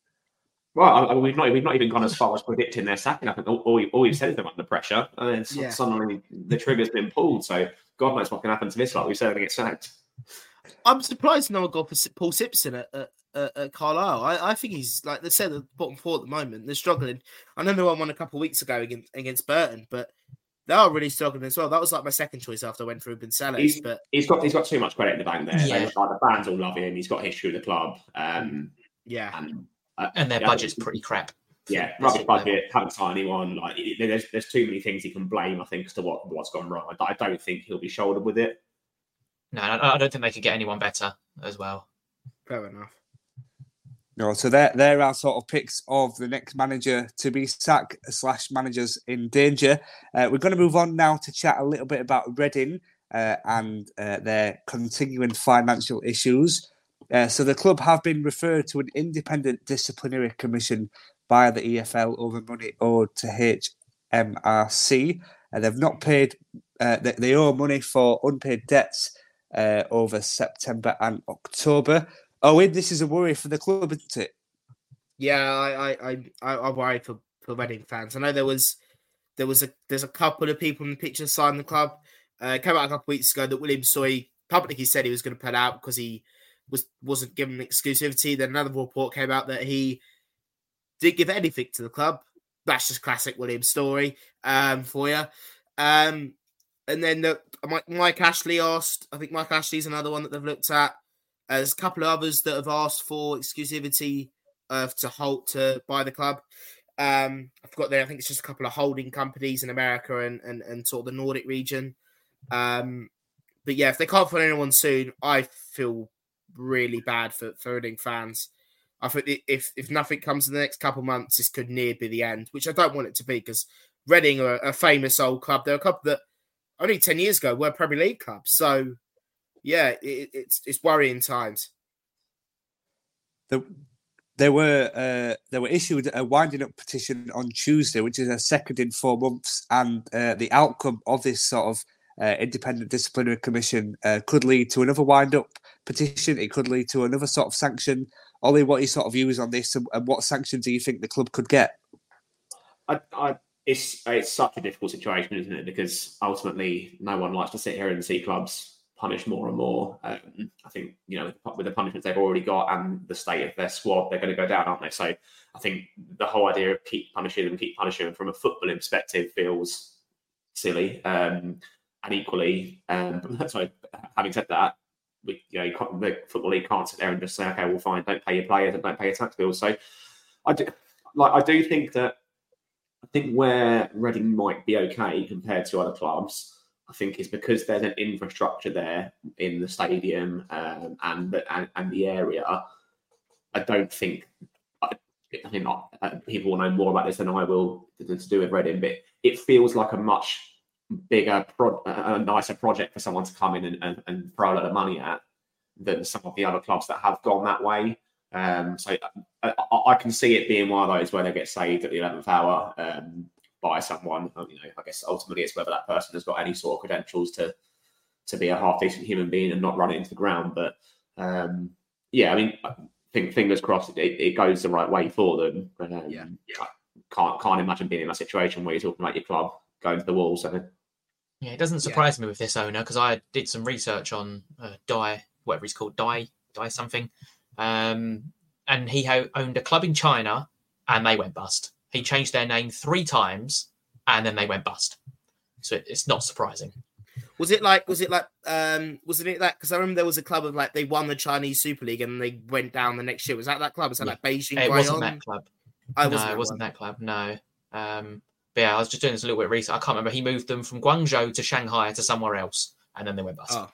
Well, I, I, we've not we've not even gone as far as predicting their sacking. I think all, all, all we've said is they're under pressure, and then Yeah. suddenly the trigger's been pulled. So God knows what can happen to this. Like we said, they get sacked. I'm surprised no one got for Paul Simpson at, at, at, Carlisle. I, I think he's like they said at the bottom four at the moment. They're struggling. I know they won one a couple of weeks ago against, against Burton, but they are really struggling as well. That was like my second choice after I went through Gonzalez. He's- But He's got he's got too much credit in the bank there. Yeah. Like, the fans all love him. He's got history with the club, um, yeah, and And their yeah, budget's pretty crap. Yeah, rubbish sort level. budget. Haven't signed anyone. Like it- there's there's too many things he can blame. I think as to what what's gone wrong. I, I don't think he'll be shouldered with it. No, I I don't think they could get anyone better as well. fair enough. No, so there, there are sort of picks of the next manager to be sacked slash managers in danger. Uh, we're going to move on now to chat a little bit about Reading. uh, and uh, their continuing financial issues. Uh, so the club have been referred to an independent disciplinary commission by the EFL over money owed to HMRC. And they've not paid, uh, they, they owe money for unpaid debts uh, over September and October. Oh, this is a worry for the club, isn't it? Yeah, I I I, I worry for, for Reading fans. I know there was there was a there's a couple of people in the picture signed the club. Uh, came out a couple of weeks ago that William Soy publicly said he was going to put out because he was wasn't given exclusivity. Then another report came out that he didn't give anything to the club. That's just classic William story um, for you. Um, and then the, Mike, Mike Ashley asked. I think Mike Ashley's another one that they've looked at. Uh, there's a couple of others that have asked for exclusivity uh, to hold to buy the club. Um, I forgot there. I think it's just a couple of holding companies in America and and, and sort of the Nordic region. Um, but yeah, if they can't find anyone soon, I feel really bad for for Reading fans. I think if if nothing comes in the next couple months, this could near be the end, which I don't want it to be because Reading are a famous old club. They're a club that only ten years ago were Premier League clubs. So yeah, it, it's it's worrying times. The, there were uh, there were issued a winding up petition on Tuesday, which is a second in four months, and uh, the outcome of this sort of uh, independent disciplinary commission uh, could lead to another wind up petition. It could lead to another sort of sanction. Ollie, what are your sort of views on this, and, and what sanctions do you think the club could get? I, I, it's it's such a difficult situation, isn't it? Because ultimately, no one likes to sit here and see clubs punish more and more. Um, I think you know with the punishments they've already got and the state of their squad, they're going to go down, aren't they? So I think the whole idea of keep punishing them, keep punishing them from a footballing perspective feels silly. Um, and equally, um, (laughs) sorry, having said that, we, you know, the football league can't sit there and just say, okay, well, fine, don't pay your players and don't pay your tax bills. So I do, like, I do think that I think where Reading might be okay compared to other clubs I think is because there's an infrastructure there in the stadium um, and, the, and, and the area. I don't think I, think uh, people will know more about this than I will to do with Reading, but it feels like a much bigger, pro, a nicer project for someone to come in and, and, and, throw a lot of money at than some of the other clubs that have gone that way. Um, so I, I, can see it being one of those where they get saved at the 11th hour. Um, by someone. Um, you know, I guess ultimately it's whether that person has got any sort of credentials to to be a half decent human being and not run it into the ground. But um, yeah, I mean, I think fingers crossed it, it goes the right way for them. Um, yeah, yeah. Can't can't imagine being in that situation where you're talking about your club going to the wall. So yeah, it doesn't surprise yeah. me with this owner because I did some research on uh, Die, whatever he's called, Die, Die something, um, and he ho- owned a club in China, and they went bust. He changed their name three times and then they went bust. So it's not surprising. Was it like? Was it like? Um, wasn't it that? Because I remember there was a club of like they won the Chinese Super League and they went down the next year. Was that that club? Was that yeah. like Beijing? It wasn't that club. Oh, no, it wasn't that club. No. Um, but yeah, I was just doing this a little bit recent. I can't remember. He moved them from Guangzhou to Shanghai to somewhere else, and then they went bust. Oh.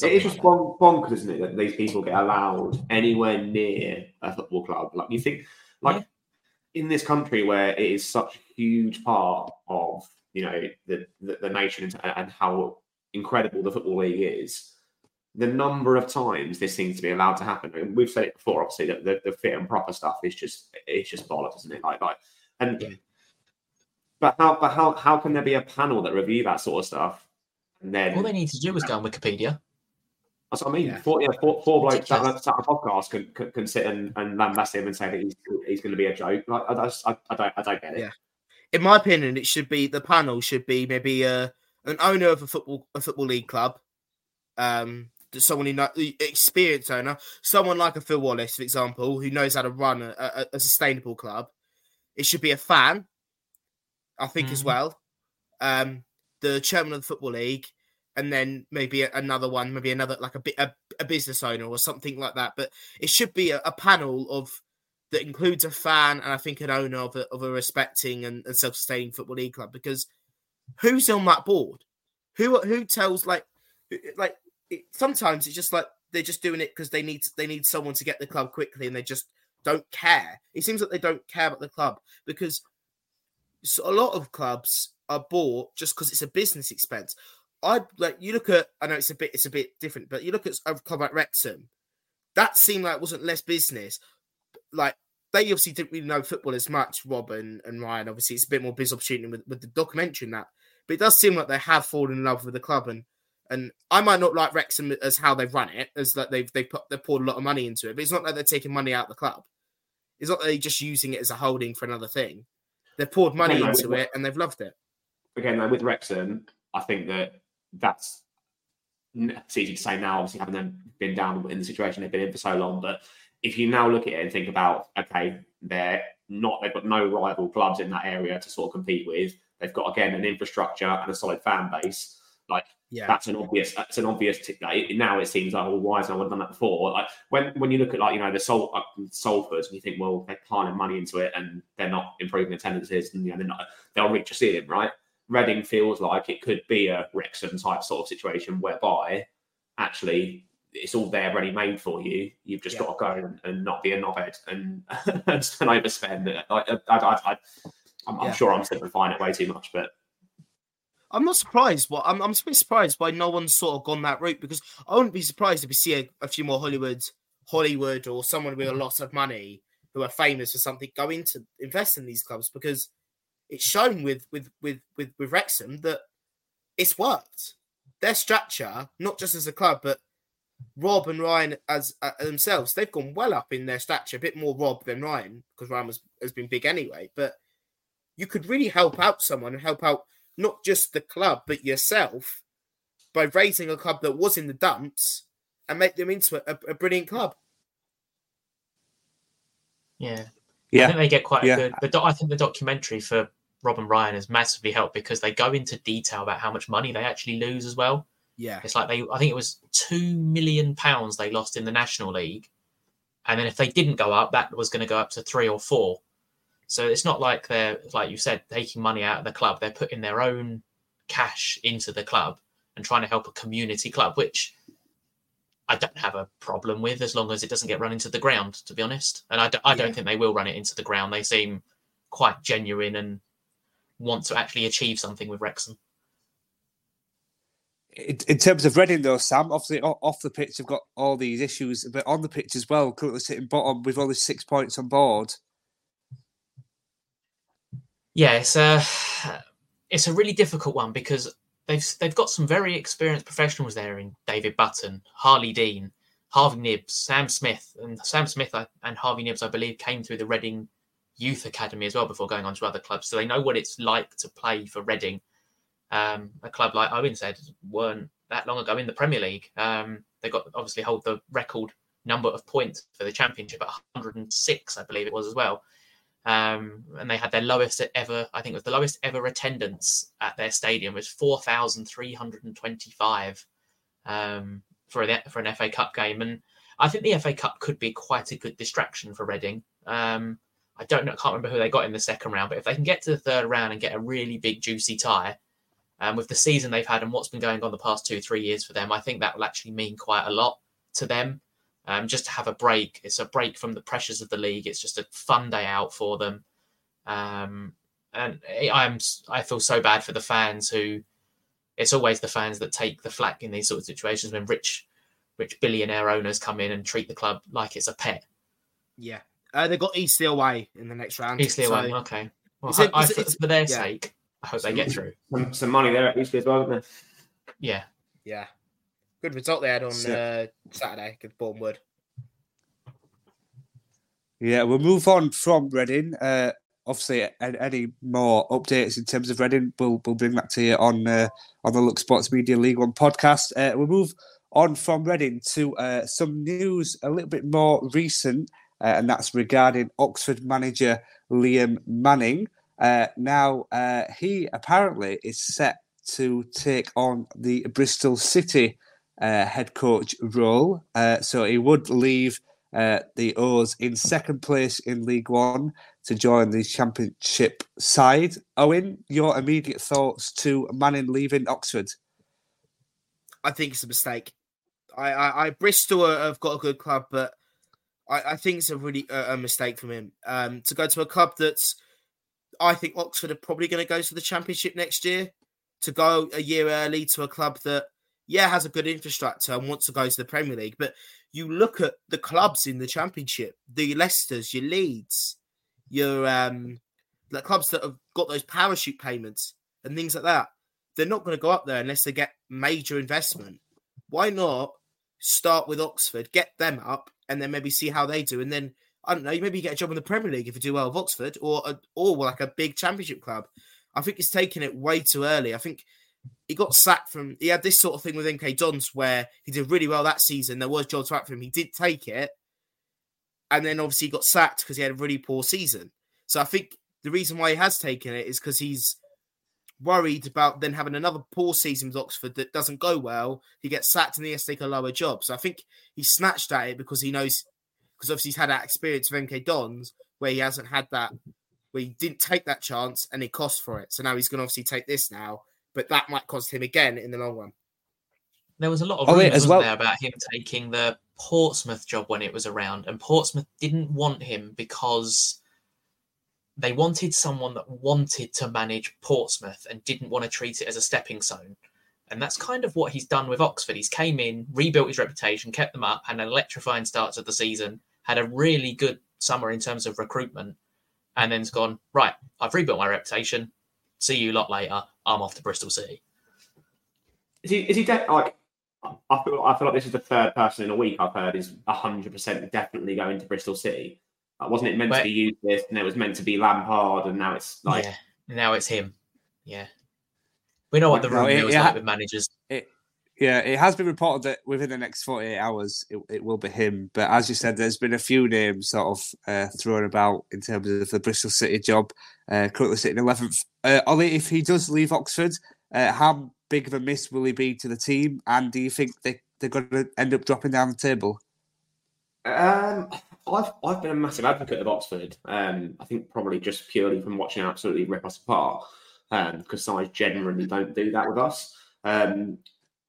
It is just bon- bonkers, isn't it, that these people get allowed anywhere near a football club? Like you think, like yeah in this country where it is such a huge part of you know the the, the nation and, and, how incredible the football league is the number of times this seems to be allowed to happen and we've said it before obviously that the, the fit and proper stuff is just it's just bollocks isn't it like like and yeah. But how but how how can there be a panel that review that sort of stuff and then all they need to do is go on wikipedia that's what I mean. Yeah. Four, yeah, four, four blokes that, that a podcast can, can, can sit and, and lambast him and say that he's, he's going to be a joke. Like, I, I, I, don't I don't get it. Yeah. In my opinion, it should be the panel should be maybe uh, an owner of a football a football league club, um, someone who know experienced owner, someone like a Phil Wallace, for example, who knows how to run a, a, a sustainable club. It should be a fan, I think, mm-hmm. as well. Um, the chairman of the football league, and then maybe another one, maybe another like a bit a, a, business owner or something like that. But it should be a, a, panel of that includes a fan and I think an owner of a, of a respecting and, and self-sustaining football league club. Because who's on that board? Who who tells like like it, sometimes it's just like they're just doing it because they need they need someone to get the club quickly and they just don't care. It seems like they don't care about the club because a lot of clubs are bought just because it's a business expense I like you look at. I know it's a bit it's a bit different, but you look at a club like Wrexham. That seemed like it wasn't less business. Like they obviously didn't really know football as much. Rob and, and Ryan obviously it's a bit more business opportunity with, with the documentary and that. But it does seem like they have fallen in love with the club and and I might not like Wrexham as how they run it, as that they've they put they poured a lot of money into it. But it's not that they're taking money out of the club. It's not that they're just using it as a holding for another thing. They've poured money into it and they've loved it. again, though, with Wrexham, I think that that's it's easy to say now, obviously having them been down in the situation they've been in for so long. But if you now look at it and think about, okay, they're not, they've got no rival clubs in that area to sort of compete with. They've got again an infrastructure and a solid fan base. Like Yeah. that's an obvious, that's an obvious. T- like, now it seems like, well, why has no one done that before? Like when when you look at like you know the Sol uh, and you think, well, they're piling money into it and they're not improving attendances, and you know they're not, they'll reach a ceiling, right? Reading feels like it could be a Wrexham type sort of situation whereby actually it's all there ready made for you. You've just Yeah. got to go and, and not be a knobhead and, (laughs) and overspend. I, I, I, I, I'm, I'm sure I'm simplifying it way too much, but I'm not surprised. What I'm, I'm a bit surprised why no one's sort of gone that route because I wouldn't be surprised if we see a, a few more Hollywood, Hollywood, or someone with a lot of money who are famous for something go into invest in these clubs because it's shown with with with with, with Wrexham that it's worked. Their structure, not just as a club, but Rob and Ryan as uh, themselves, they've gone well up in their stature. A bit more Rob than Ryan because Ryan was, has been big anyway. But you could really help out someone and help out not just the club but yourself by raising a club that was in the dumps and make them into a, a brilliant club. Yeah. Yeah. I think they get quite Yeah. a good. The doc, I think the documentary for Rob and Ryan has massively helped because they go into detail about how much money they actually lose as well. Yeah, It's like they, I think it was two million pounds they lost in the National League, and then if they didn't go up, that was going to go up to three or four. So it's not like they're, like you said, taking money out of the club. They're putting their own cash into the club and trying to help a community club, which I don't have a problem with as long as it doesn't get run into the ground. To be honest, and I, d- I don't think they will run it into the ground. They seem quite genuine and want to actually achieve something with Wrexham. in, terms of Reading, though, Sam, obviously off the pitch, they've got all these issues, but on the pitch as well, currently sitting bottom with only six points on board. Yeah, it's a it's a really difficult one because they've they've got some very experienced professionals there in David Button, Harlee Dean, Harvey Knibbs, Sam Smith, and Sam Smith and Harvey Knibbs, I believe, came through the Reading Youth Academy as well before going on to other clubs, so they know what it's like to play for Reading. Um, a club like Owen said weren't that long ago in the Premier League. Um, they got obviously hold the record number of points for the championship at 106, I believe it was as well um, and they had their lowest ever. I think it was the lowest ever attendance at their stadium was four thousand three hundred and twenty-five um, for an for an FA Cup game, and I think the FA Cup could be quite a good distraction for Reading. Um, I don't know, I can't remember who they got in the second round, but if they can get to the third round and get a really big juicy tie. Um, with the season they've had and what's been going on the past two, three years for them, I think that will actually mean quite a lot to them um, just to have a break. It's a break from the pressures of the league. It's just a fun day out for them. Um, and I- I'm I feel so bad for the fans who. It's always the fans that take the flak in these sort of situations when rich, rich billionaire owners come in and treat the club like it's a pet. yeah. Uh, they got Eastleigh away in the next round. Eastleigh so- away, okay. Well, it- I, I- it- for, their yeah. sake, I hope they get through. some, some money there at least as well, isn't there? Yeah, Yeah. Good result they had on uh, Saturday against Bournemouth. Yeah, we'll move on from Reading. Uh, obviously, any more updates in terms of Reading, we'll we'll bring that to you on uh, on the Look Sports Media League One podcast. Uh, we'll move on from Reading to uh, some news a little bit more recent, uh, and that's regarding Oxford manager Liam Manning. Uh, now, uh, he apparently is set to take on the Bristol City uh, head coach role. Uh, so he would leave uh, the O's in second place in League One to join the Championship side. Owen, your immediate thoughts to Manning leaving Oxford? I think it's a mistake. I, I, I Bristol have got a good club, but I, I think it's a really uh, a mistake from him um, to go to a club that's. I think Oxford are probably going to go to the championship next year. to go a year early to a club that, yeah, has a good infrastructure and wants to go to the Premier League. But you look at the clubs in the Championship, the Leicesters, your Leeds, your um, the clubs that have got those parachute payments and things like that. They're not going to go up there unless they get major investment. Why not start with Oxford, get them up, and then maybe see how they do, and then I don't know, maybe you get a job in the Premier League if you do well with Oxford, or or like a big Championship club. I think he's taking it way too early. I think he got sacked from. He had this sort of thing with MK Dons where he did really well that season. There was jobs back for him. He did take it, and then obviously he got sacked because he had a really poor season. So I think the reason why he has taken it is because he's worried about then having another poor season with Oxford that doesn't go well. He gets sacked and he has to take a lower job. So I think he snatched at it because he knows, because obviously he's had that experience of MK Dons where he hasn't had that, where he didn't take that chance and he cost for it. So now he's going to obviously take this now, but that might cost him again in the long run. There was a lot of Oh, rumors as well- there about him taking the Portsmouth job when it was around, and Portsmouth didn't want him because they wanted someone that wanted to manage Portsmouth and didn't want to treat it as a stepping stone. And that's kind of what he's done with Oxford. He's came in, rebuilt his reputation, kept them up, had an electrifying start to the season, had a really good summer in terms of recruitment, and then's gone, right, I've rebuilt my reputation. See you a lot later. I'm off to Bristol City. Is he? Is he de- like? I feel. I feel like this is the third person in a week I've heard is hundred percent definitely going to Bristol City. Like, wasn't it meant But- to be used this, and it was meant to be Lampard, and now it's like yeah, now it's him. Yeah, we know what the No, room it- like with managers. Yeah, it has been reported that within the next 48 hours it, it will be him. But as you said, there's been a few names sort of uh, thrown about in terms of the Bristol City job, uh, currently sitting 11th. Uh, Ollie, if he does leave Oxford, uh, how big of a miss will he be to the team? And do you think they, they're going to end up dropping down the table? Um, I've I've been a massive advocate of Oxford. Um, I think probably just purely from watching absolutely rip us apart. Um, because sides generally don't do that with us. Um,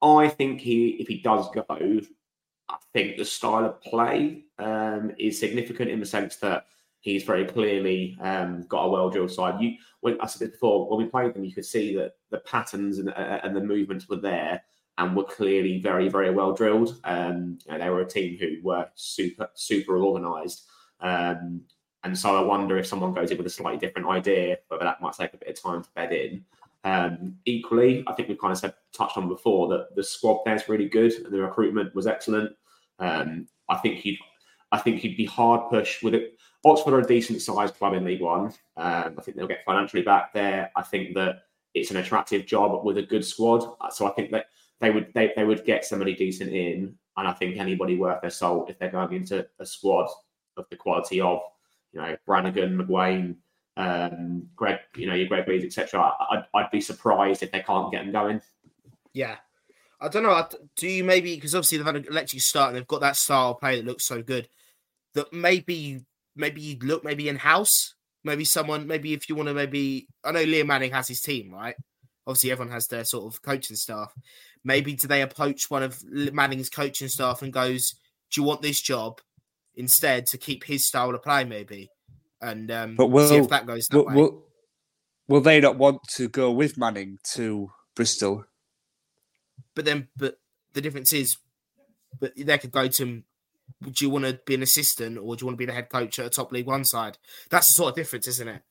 I think he, if he does go, I think the style of play um, is significant in the sense that he's very clearly um, got a well drilled side. You, when I said it before, when we played them, you could see that the patterns and, uh, and the movements were there and were clearly very, very well drilled. Um, they were a team who were super, super organised. Um, and so I wonder if someone goes in with a slightly different idea, whether that might take a bit of time to bed in. Um, equally, I think we've kind of said, touched on before that the squad there is really good and the recruitment was excellent. Um, I think you'd, I think you'd be hard pushed with it. Oxford are a decent sized club in League One. Um, I think they'll get financially back there. I think that it's an attractive job with a good squad. So I think that they would they, they would get somebody decent in, and I think anybody worth their salt if they're going into a squad of the quality of you know Brannagan, McGuane, um, Greg, you know your Greg Leeds, etc. I'd, I'd be surprised if they can't get them going. Yeah. I don't know. Do you maybe because obviously they've had an electric start and they've got that style play that looks so good that maybe maybe you look maybe in house, maybe someone maybe if you want to maybe I know Liam Manning has his team right. Obviously, everyone has their sort of coaching staff. Maybe do they approach one of Manning's coaching staff and goes, "Do you want this job instead to keep his style of play?" Maybe, and um, But will, see if that goes that will, way. will, will they not want to go with Manning to Bristol? But then, but the difference is, but they could go to him. Do you want to be an assistant or do you want to be the head coach at a top league one side? That's the sort of difference, isn't it?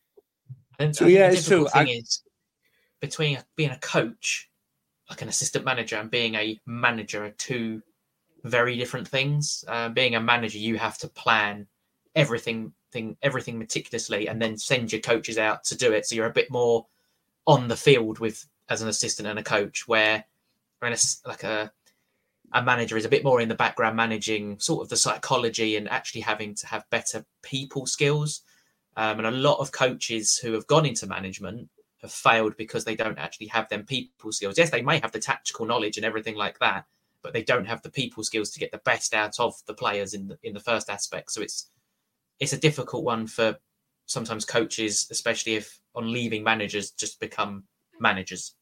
And So, yeah, the it's true. difficult thing I- is between being a coach, like an assistant manager, and being a manager are two very different things. Uh, being a manager, you have to plan everything, thing, everything meticulously, and then send your coaches out to do it. So you're a bit more on the field with as an assistant and a coach, where when a s like a a manager is a bit more in the background managing sort of the psychology and actually having to have better people skills. Um, and a lot of coaches who have gone into management have failed because they don't actually have them people skills. Yes, they may have the tactical knowledge and everything like that, but they don't have the people skills to get the best out of the players in the, in the first aspect. So it's it's a difficult one for sometimes coaches, especially if on leaving managers, just become managers.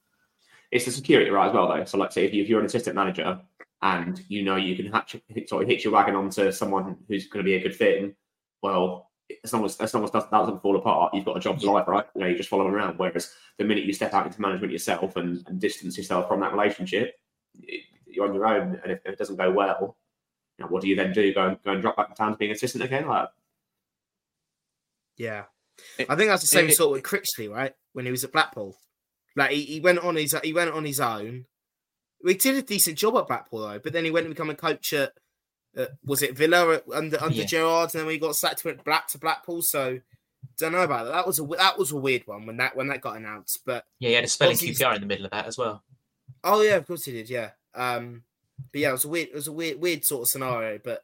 It's the security, right, as well, though. So, let's say if, you, if you're an assistant manager and you know you can hatch, sort of hitch your wagon onto someone who's going to be a good fit, well, as long as as long as that doesn't fall apart, you've got a job for life, right? You know, you just follow them around. Whereas the minute you step out into management yourself and, and distance yourself from that relationship, it, you're on your own. And if, if, it doesn't go well, you know, what do you then do? Go and go and drop back down to being assistant again? Like, yeah, I think that's the same it, sort with Critchley, right? When he was at Blackpool, like he, he went on his he went on his own. He did a decent job at Blackpool though, but then he went and become a coach at uh, was it Villa under under yeah. Gerrard, and then we got sacked to Black to Blackpool. So don't know about that. That was a that was a weird one when that when that got announced. But yeah, he had a spelling QPR in the middle of that as well. Oh yeah, of course he did. Yeah, um, but yeah, it was a weird it was a weird weird sort of scenario. But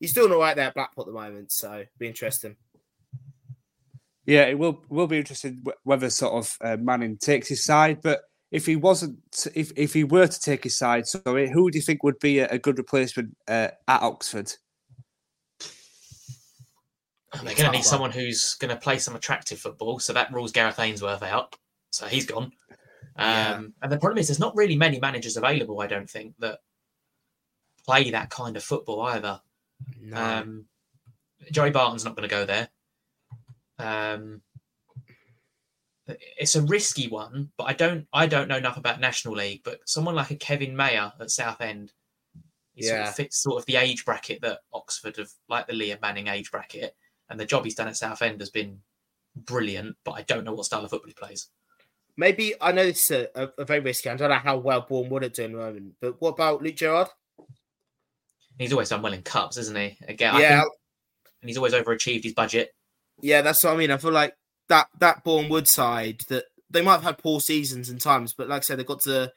he's doing all right there at Blackpool at the moment, so be interesting. Yeah, it will will be interesting whether sort of uh, Manning takes his side, but if he wasn't, if if he were to take his side, sorry, who do you think would be a, a good replacement uh, at Oxford? They're going to need someone who's going to play some attractive football, so that rules Gareth Ainsworth out. So he's gone. Um, yeah. And the problem is, there's not really many managers available. I don't think that play that kind of football either. No. Um, Joey Barton's not going to go there. Um, it's a risky one, but I don't I don't know enough about National League. But someone like a Kevin Maher at Southend, he yeah. sort of fits sort of the age bracket that Oxford have, like the Liam Manning age bracket, and the job he's done at Southend has been brilliant. But I don't know what style of football he plays. Maybe I know this is a, a very risky. I don't know how well Boreham Wood are doing at the moment, but what about Luke Garrard? He's always done well in cups, isn't he? Again, yeah, think, and he's always overachieved his budget. Yeah, that's what I mean. I feel like that that Boreham Wood side that they might have had poor seasons and times, but like I said, they got to.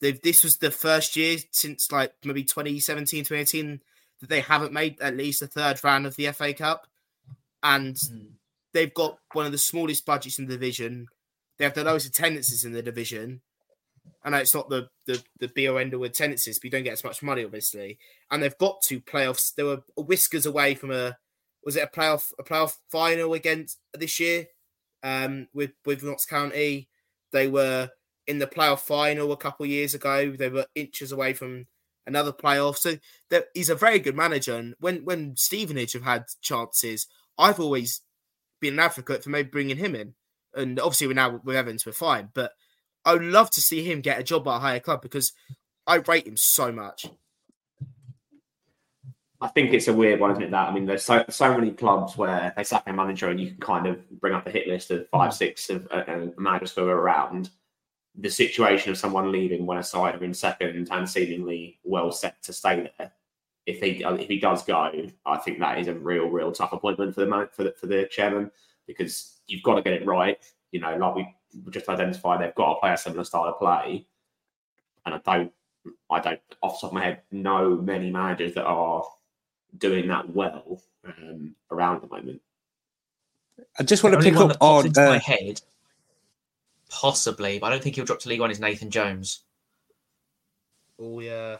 They've, this was the first year since like maybe 2017, 2018 that they haven't made at least a third round of the FA Cup, and mm. they've got one of the smallest budgets in the division. They have the lowest attendances in the division. I know it's not the the the be or end with attendances, but you don't get as much money, obviously. And they've got to playoffs. They were whiskers away from a was it a playoff a playoff final against this year um, with with Notts County. They were in the playoff final a couple of years ago. They were inches away from another playoff. So he's a very good manager. And when when Stevenage have had chances, I've always been an advocate for maybe bringing him in. And obviously, we're now with Evans, we're fine. But I would love to see him get a job at a higher club because I rate him so much. I think it's a weird one, isn't it? That I mean, there's so so many clubs where they sack a manager and you can kind of bring up a hit list of five, six of uh, uh managers who are around. The situation of someone leaving when a side are in second and seemingly well set to stay there. If he uh, if he does go, I think that is a real, real tough appointment for the for the, for the chairman because you've got to get it right. You know, like we just identified, they've got to play a similar style of play, and I don't, I don't off the top of my head know many managers that are doing that well um, around the moment. I just want to pick up on into uh, my head, possibly, but I don't think he'll drop to League One. Is Nathan Jones? Oh yeah,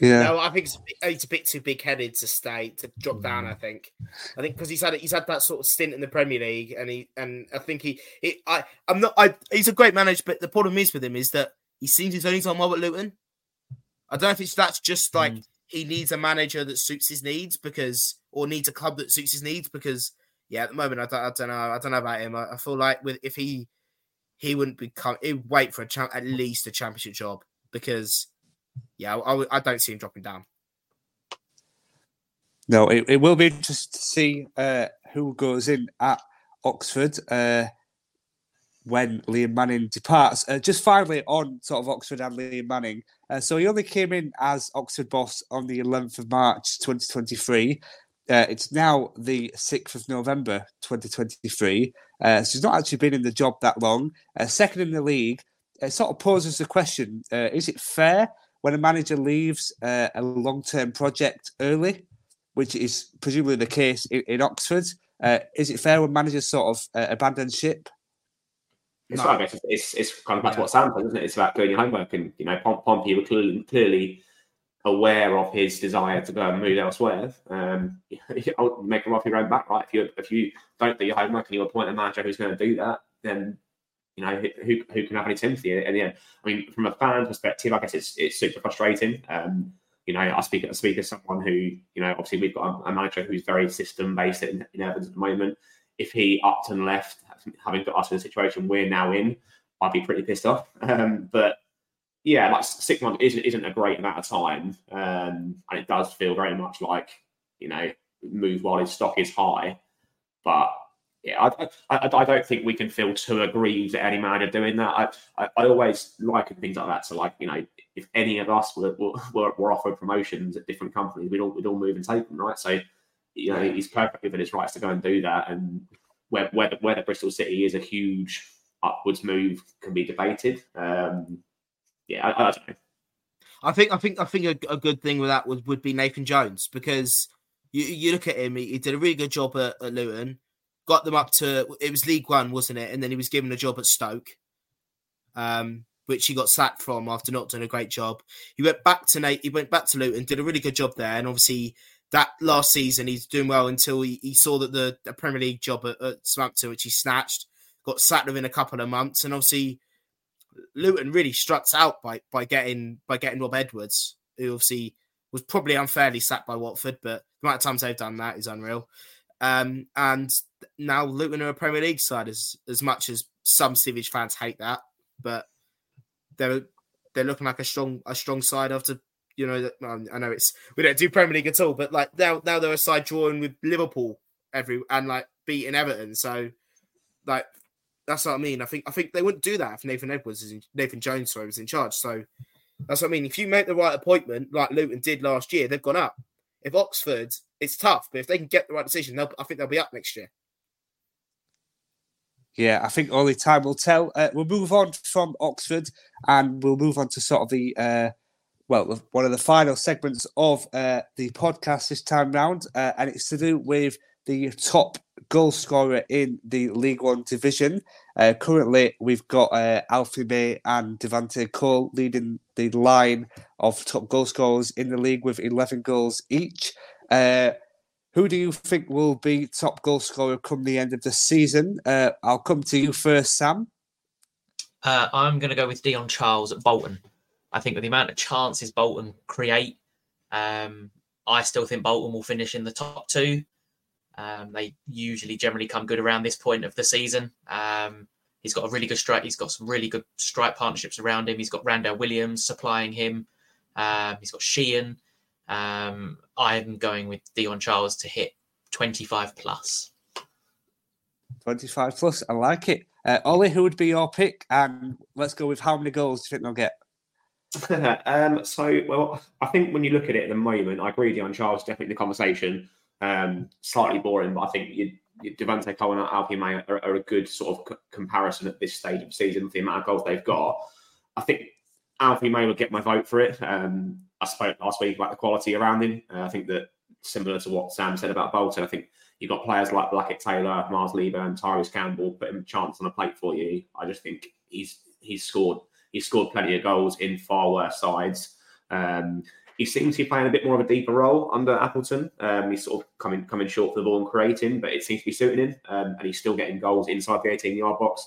yeah. No, I think it's, it's a bit too big headed to stay to drop down. I think, I think because he's had he's had that sort of stint in the Premier League, and he and I think he, he I I'm not I he's a great manager, but the problem is with him is that he seems he's only done well at Luton. I don't know if it's that's just like mm he needs a manager that suits his needs because, or needs a club that suits his needs because, yeah, at the moment I don't, I don't know, I don't know about him. I, I feel like with if he he wouldn't become, he'd wait for a champ, at least a championship job because, yeah, I, I don't see him dropping down. No, it, it will be interesting to see uh, who goes in at Oxford. Uh, when Liam Manning departs. Uh, just finally on sort of Oxford and Liam Manning. Uh, so he only came in as Oxford boss on the 11th of March 2023. Uh, it's now the 6th of November 2023. Uh, so he's not actually been in the job that long. Uh, second in the league. It sort of poses the question uh, is it fair when a manager leaves a long term project early, which is presumably the case in, in Oxford? is it fair when managers sort of abandon ship? It's, no. I guess it's, it's, kind of back yeah. to what Sam said, isn't it? It's about doing your homework. And, you know, Pom- Pompey were clearly, clearly aware of his desire to go and move elsewhere. Um, (laughs) make him off your own back, right? If you if you don't do your homework and you appoint a manager who's going to do that, then you know who who can have any sympathy at the end. I mean, from a fan perspective, I guess it's it's super frustrating. Um, you know, I speak I speak as someone who, you know, obviously we've got a, a manager who's very system based in, in Evans at the moment. If he upped and left, having got us in the situation we're now in, I'd be pretty pissed off. (laughs) Um, but yeah, like six months isn't isn't a great amount of time, um, and it does feel very much like you know move while his stock is high. But yeah, I, I, I don't think we can feel too aggrieved at any manager doing that. I, I, I always like things like that. So like you know, if any of us were, were, were offered promotions at different companies, we'd all we'd all move and take them, right? So you know, he's perfectly within his rights to go and do that. And whether whether, whether Bristol City is a huge upwards move can be debated. Um, yeah, I, I, don't know. I think I think I think a, a, good thing with that would, would be Nathan Jones because you, you look at him, he, he did a really good job at, at, Luton, got them up to it was League One, wasn't it? And then he was given a job at Stoke, um, which he got sacked from after not doing a great job. He went back to Nate, he went back to Luton, did a really good job there, and obviously that last season he's doing well until he, he saw that the, the Premier League job at, at Southampton, which he snatched, got sacked within a couple of months, and obviously Luton really struts out by by getting by getting Rob Edwards, who obviously was probably unfairly sacked by Watford, but the amount of times they've done that is unreal. Um, and now Luton are a Premier League side, as as much as some Stevenage fans hate that, but they're they're looking like a strong a strong side after you know. That I know it's we don't do Premier League at all, but like now now they're a side drawing with Liverpool every and like beating Everton, so like that's what I mean. I think I think they wouldn't do that if Nathan Edwards is in, Nathan Jones sorry was in charge. So that's what I mean. If you make the right appointment, like Luton did last year, they've gone up. If Oxford, it's tough, but if they can get the right decision, I think they'll be up next year. Yeah, I think only time will tell. Uh, we'll move on from Oxford and we'll move on to sort of the uh, well, one of the final segments of uh, the podcast this time round, uh, and it's to do with the top goal scorer in the League One division. Uh, currently, we've got uh, Alfie May and Devante Cole leading the line of top goal scorers in the league with 11 goals each. Uh, who do you think will be top goal scorer come the end of the season? Uh, I'll come to you first, Sam. I'm going to go with Dion Charles at Bolton. I think with the amount of chances Bolton create, um, I still think Bolton will finish in the top two. Um, they usually generally come good around this point of the season. Um, he's got a really good strike. He's got some really good strike partnerships around him. He's got Randell Williams supplying him. Um, he's got Sheehan. Um, I'm going with Dion Charles to hit 25 plus. 25 plus. I like it. Uh, Ollie, who would be your pick? And let's go with how many goals do you think they'll get? (laughs) um, so, well, I think when you look at it at the moment, I agree with Dion Charles definitely the conversation. Um, slightly boring, but I think you, you Devante Cole and Alfie May are, are, a good sort of c- comparison at this stage of the season with the amount of goals they've got. I think Alfie May would get my vote for it. Um, I spoke last week about the quality around him. Uh, I think that similar to what Sam said about Bolton, I think you've got players like Blackett Taylor, Miles Leaburn, and Tyreece Campbell putting a chance on a plate for you. I just think he's he's scored he's scored plenty of goals in far worse sides. Um, he seems to be playing a bit more of a deeper role under Appleton. Um, he's sort of coming coming short for the ball and creating, but it seems to be suiting him, um, and he's still getting goals inside the 18 yard box.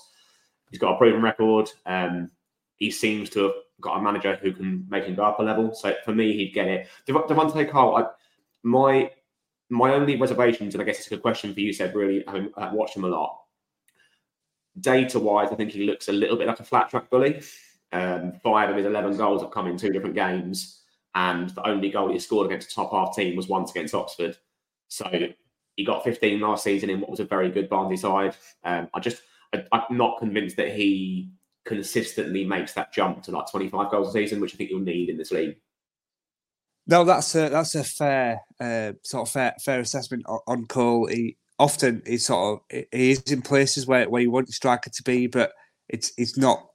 He's got a proven record. Um, he seems to have got a manager who can make him go up a level. So for me, he'd get it. Devante Cole, I, my my only reservations, and I guess it's a good question for you, said really having uh, watched him a lot. Data wise, I think he looks a little bit like a flat track bully. Um, five of his 11 goals have come in two different games and the only goal he scored against a top half team was once against Oxford. So he got 15 last season in what was a very good Barnsley side. Um, I just, I, am not convinced that he consistently makes that jump to like 25 goals a season, which I think you'll need in this league. No, that's a that's a fair uh, sort of fair fair assessment on, Cole. He often he sort of he is in places where, where you want your striker to be, but it's it's not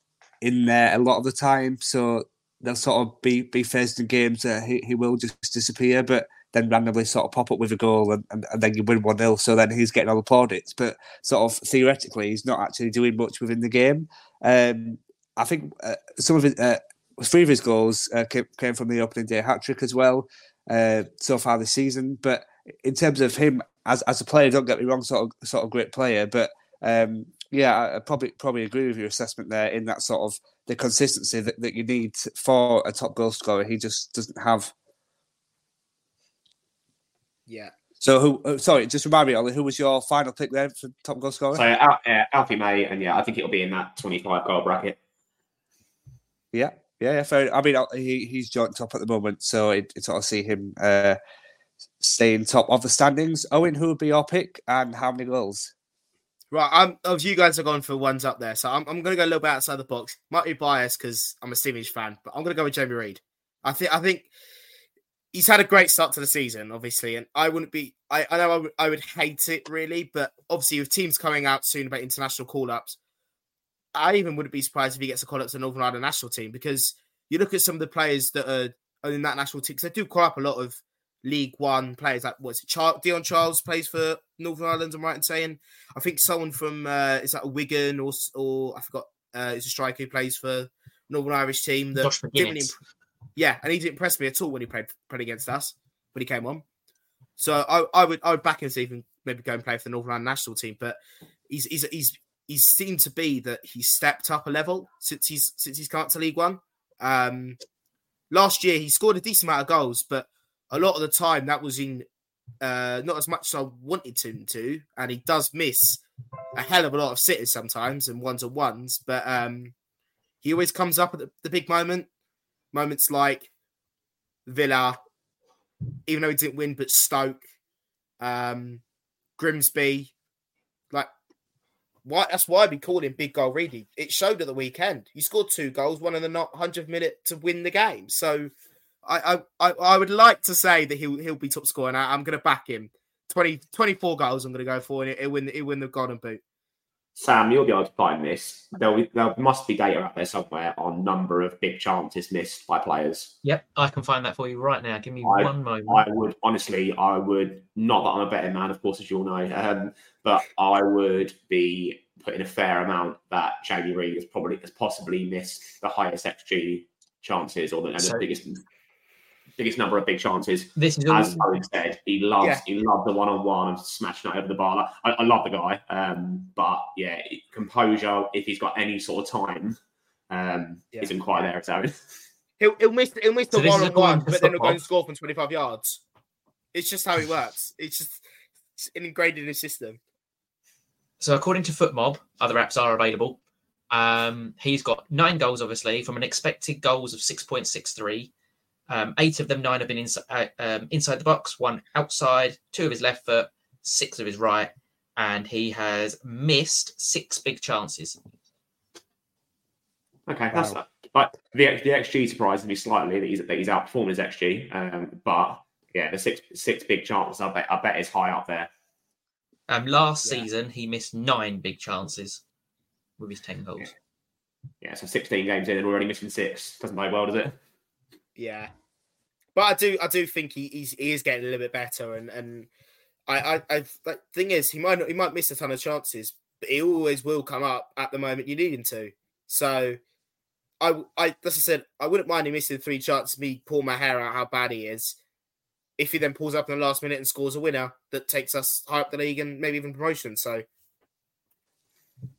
in there a lot of the time. So they'll sort of be be faced in games that he, he will just disappear, but then randomly sort of pop up with a goal and, and, and then you win 1 0. So then he's getting all the plaudits. But sort of theoretically, he's not actually doing much within the game. Um, I think uh, some of his, uh, three of his goals uh, came, came, from the opening day hat trick as well uh, so far this season. But in terms of him as, as a player, don't get me wrong, sort of sort of great player. But um, yeah, I probably probably agree with your assessment there in that sort of the consistency that, that you need for a top goal scorer. He just doesn't have Yeah. So who? uh, Sorry, just remind me, Ollie. Who was your final pick there for top goal scorer? So Al- uh, Alfie May, and yeah, I think it'll be in that 25 goal bracket. Yeah, yeah, yeah. Fair. I mean, he, he's joint top at the moment, so it, it's sort of see him uh, staying top of the standings. Owen, who would be your pick, and how many goals? Right, I'm. Of you guys are going for ones up there, so I'm. I'm going to go a little bit outside the box. Might be biased because I'm a Stevenage fan, but I'm going to go with Jamie Reid. I think. I think he's had a great start to the season, obviously, and I wouldn't be. I, I know I would, hate it really, but obviously with teams coming out soon about international call-ups, I even wouldn't be surprised if he gets a call-up to the Northern Ireland national team because you look at some of the players that are, are in that national team because they do call up a lot of League One players. Like what's it? Char- Dion Charles plays for Northern Ireland. I'm right in saying. I think someone from uh, is that a Wigan or or I forgot. Uh, is a striker who plays for Northern Irish team that Josh didn't imp- yeah, and he didn't impress me at all when he played played against us when he came on. So I, I would I would back him to even maybe go and play for the Northern Ireland national team. But he's he's he's he's seemed to be that he's stepped up a level since he's since he's come up to League One. Um, last year he scored a decent amount of goals, but a lot of the time that was in uh, not as much as I wanted him to, and he does miss a hell of a lot of sitters sometimes and ones on ones. But um, he always comes up at the, the big moment, moments like Villa, even though he didn't win, but Stoke, um, Grimsby, like why? That's why we call him Big Goal Reedy. It showed at the weekend. He scored two goals, one in the not hundred minute to win the game. So I, I, I, I would like to say that he'll he'll be top scorer. And I, I'm going to back him. 20, 24 goals. I'm going to go for, and he'll win. He'll win the Golden Boot. Sam, you'll be able to find this. There, there must be data out there somewhere on number of big chances missed by players. Yep, I can find that for you right now. Give me I- one moment. I would honestly, I would not that I'm a betting man, of course, as you all know, um, but I would be putting a fair amount that Jamie Reid has probably has possibly missed the highest XG chances or the, So- the biggest biggest number of big chances. This is As Owen said, he loves Yeah. he loved the one on one and smashing it over the bar. Like, I, I love the guy, um, but yeah, composure. If he's got any sort of time, um, Yeah. isn't quite there at Owen. He'll, he'll miss he'll miss So the one on one, but then he'll go football. and score from 25 yards. It's just how he works. It's just it's ingrained in his system. So according to FotMob, other apps are available. Um, he's got nine goals, obviously, from an expected goals of six point six three. Um, eight of them, nine have been inside, uh, um, inside the box, one outside, two of his left foot, six of his right, and he has missed six big chances. Okay, that's like the the XG surprises me slightly that he's that he's outperformed his XG, um, but yeah, the six six big chances I bet I bet is high up there. Um, last Yeah. season, he missed nine big chances with his ten goals. Yeah, so 16 games in and already missing six. Doesn't bode well, does it? Yeah, but I do I do think he he's, he is getting a little bit better, and and I I, I the thing is he might not, he might miss a ton of chances, but he always will come up at the moment you need him to. So. I, I, as I said, I wouldn't mind him missing three chances. Me pull my hair out how bad he is. If he then pulls up in the last minute and scores a winner that takes us high up the league and maybe even promotion. So,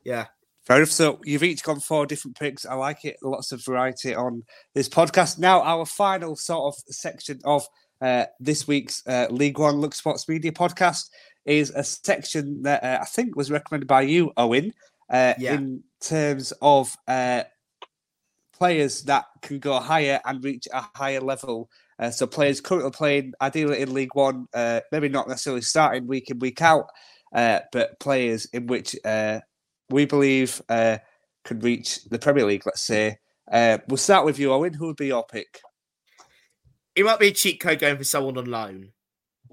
yeah, Fair enough. So you've each gone four different picks. I like it. Lots of variety on this podcast. Now, our final sort of section of uh, this week's uh, League One Look Sports Media podcast is a section that uh, I think was recommended by you, Owen, uh, Yeah. in terms of uh, players that can go higher and reach a higher level. Uh, so players currently playing ideally in League One, uh, maybe not necessarily starting week in week out, uh, but players in which uh, we believe uh, can reach the Premier League. Let's say uh, we'll start with you, Owen. Who would be your pick? it might be a cheat code going for someone on loan,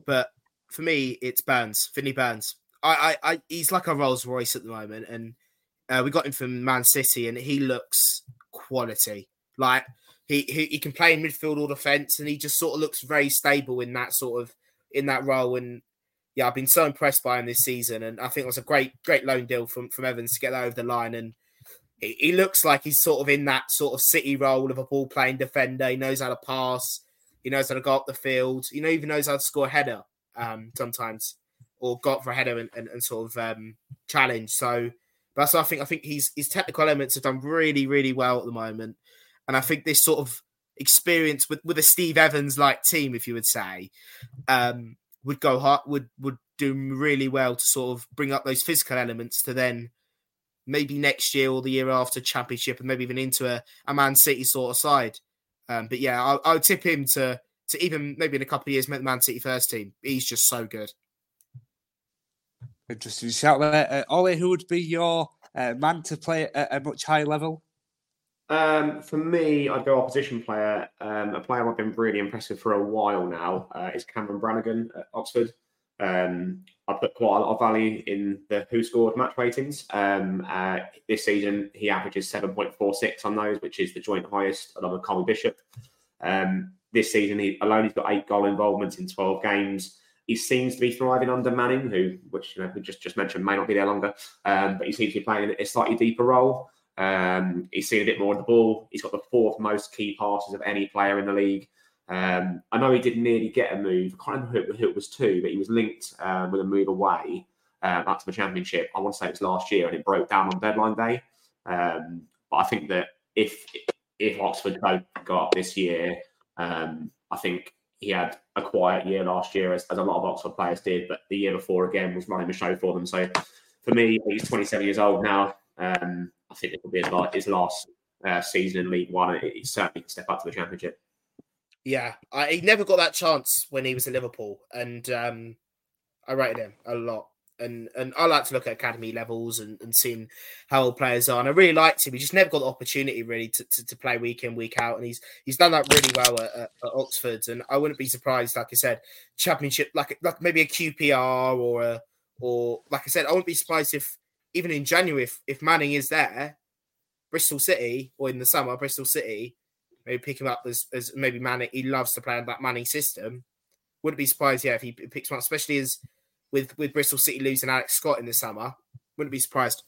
but for me, it's Burns, Finley Burns. I, I, I he's like a Rolls Royce at the moment, and uh, we got him from Man City, and he looks quality. Like he, he he can play in midfield or defense, and he just sort of looks very stable in that sort of in that role. And yeah, I've been so impressed by him this season, and I think it was a great great loan deal from from Evans to get that over the line. And he, he looks like he's sort of in that sort of City role of a ball playing defender. He knows how to pass. He knows how to go up the field. He know, even knows how to score a header um, sometimes, or go up for a header and, and, and sort of um, challenge. So that's what I think. I think he's his technical elements have done really, really well at the moment, and I think this sort of experience with with a Steve Evans like team, if you would say, um, would go hard, would would do really well to sort of bring up those physical elements to then maybe next year or the year after championship and maybe even into a, a Man City sort of side. Um, but yeah, I, I tip him to to even maybe in a couple of years make the Man City first team. He's just so good. Interesting shout there. Uh, Ollie, who would be your uh, man to play at a much higher level? Um, for me, I'd go opposition player. Um, a player I've been really impressed with for a while now uh, is Cameron Brannagan at Oxford. Um, I put quite a lot of value in the who scored match ratings. Um, uh, this season, he averages 7.46 on those, which is the joint highest along with Colby Bishop. Um, this season, he alone he's got eight goal involvements in 12 games. He seems to be thriving under Manning, who, which you know, we just just mentioned, may not be there longer, um, but he seems to be playing a slightly deeper role. Um, he's seen a bit more of the ball. He's got the fourth most key passes of any player in the league. Um, I know he did nearly get a move. I can't remember who, it was to, but he was linked uh, with a move away uh, back to the championship. I want to say it was last year, and it broke down on deadline day. Um, but I think that if if Oxford don't go up this year, um, I think he had a quiet year last year, as, as, a lot of Oxford players did. But the year before, again, was running the show for them. So for me, he's 27 years old now. Um, I think it will be his, his last uh, season in League One. He certainly can step up to the Championship. Yeah, I, he never got that chance when he was at Liverpool, and um, I rated him a lot. And and I like to look at academy levels and, and seeing how old players are. And I really liked him. He just never got the opportunity really to, to, to play week in week out. And he's he's done that really well at, at, at, Oxford. And I wouldn't be surprised, like I said, championship like like maybe a QPR or a or like I said, I wouldn't be surprised if even in January if, if Manning is there, Bristol City or in the summer Bristol City maybe pick him up as, as maybe Manning. He loves to play in that Manning system. Wouldn't be surprised, yeah, if he picks him up, especially as with with Bristol City losing Alex Scott in the summer. Wouldn't be surprised.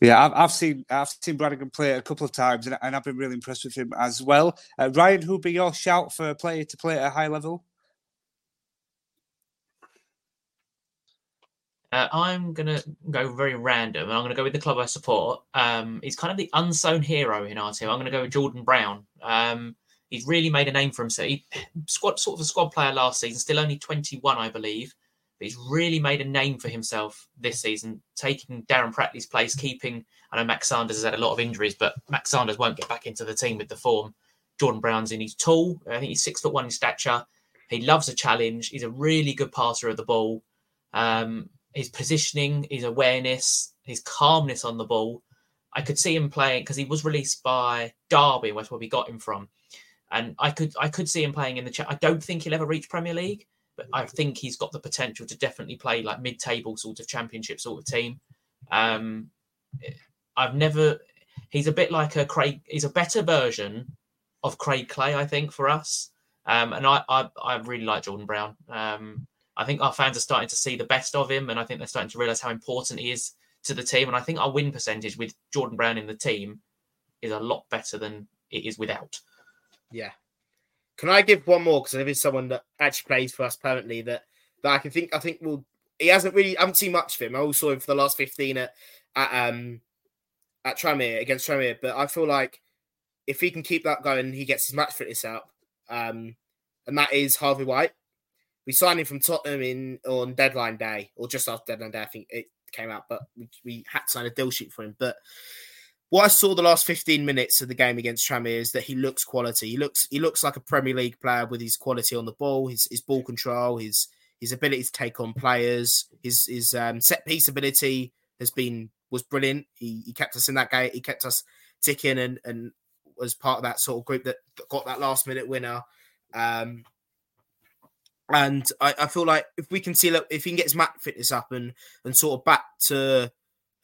Yeah, I've, I've seen I've seen Brannagan play a couple of times, and, and I've been really impressed with him as well. Uh, Ryan, who'd be your shout for a player to play at a high level? Uh, I'm gonna go very random, and I'm gonna go with the club I support. Um, he's kind of the unsung hero in our team. I'm gonna go with Jordan Brown. Um, he's really made a name for himself. He squad sort of a squad player last season, still only 21, I believe. But he's really made a name for himself this season, taking Darren Pratley's place, keeping. I know Max Sanders has had a lot of injuries, but Max Sanders won't get back into the team with the form. Jordan Brown's in. He's tall. I think he's six foot one in stature. He loves a challenge. He's a really good passer of the ball. Um, his positioning, his awareness, his calmness on the ball. I could see him playing because he was released by Derby, that's where we got him from. And I could I could see him playing in the chat. I don't think he'll ever reach Premier League, but I think he's got the potential to definitely play like mid-table sort of championship sort of team. Um, I've never. He's a bit like a Craig. He's a better version of Craig Clay, I think, for us. Um, and I, I, I really like Jordan Brown. Um, I think our fans are starting to see the best of him, and I think they're starting to realize how important he is to the team. And I think our win percentage with Jordan Brown in the team is a lot better than it is without. Yeah. Can I give one more because there is someone that actually plays for us permanently that that I can think I think will he hasn't really I haven't seen much of him. I also saw him for the last fifteen at at um at Tranmere against Tranmere, but I feel like if he can keep that going, he gets his match fitness up. Um, and that is Harvey White. We signed him from Tottenham in on deadline day, or just after deadline day, I think it came out. But we, we had to sign a deal sheet for him. But what I saw the last 15 minutes of the game against Tranmere is that he looks quality. He looks he looks like a Premier League player with his quality on the ball, his his ball control, his his ability to take on players, his his um, set piece ability has been was brilliant. He, he kept us in that game. He kept us ticking and and was part of that sort of group that, got that last minute winner. Um, and I, I, feel like if we can see if he can get his mat fitness up and and sort of back to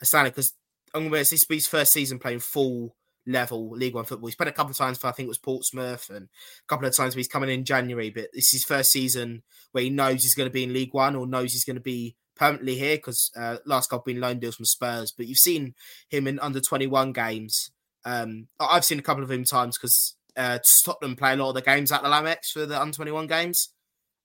a standard, because I'm going to this be his first season playing full level League One football. He's played a couple of times for I think it was Portsmouth and a couple of times he's coming in January, but this is his first season where he knows he's going to be in League One or knows he's going to be permanently here because uh, last couple been loan deals from Spurs. But you've seen him in under 21 games. Um, I've seen a couple of him times because uh, Tottenham play a lot of the games at the Lamex for the under 21 games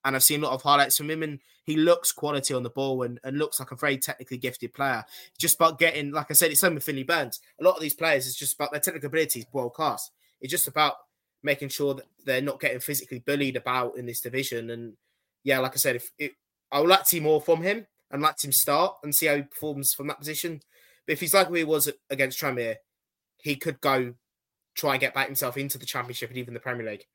and I've seen a lot of highlights from him, and he looks quality on the ball and, and looks like a very technically gifted player. just about getting, like I said, it's same with Finley Burns. A lot of these players it's just about their technical abilities, world class. It's just about making sure that they're not getting physically bullied about in this division. And yeah, like I said, if it, I would like to see more from him and like him start and see how he performs from that position. But if he's like he was against Tranmere, he could go try and get back himself into the Championship and even the Premier League.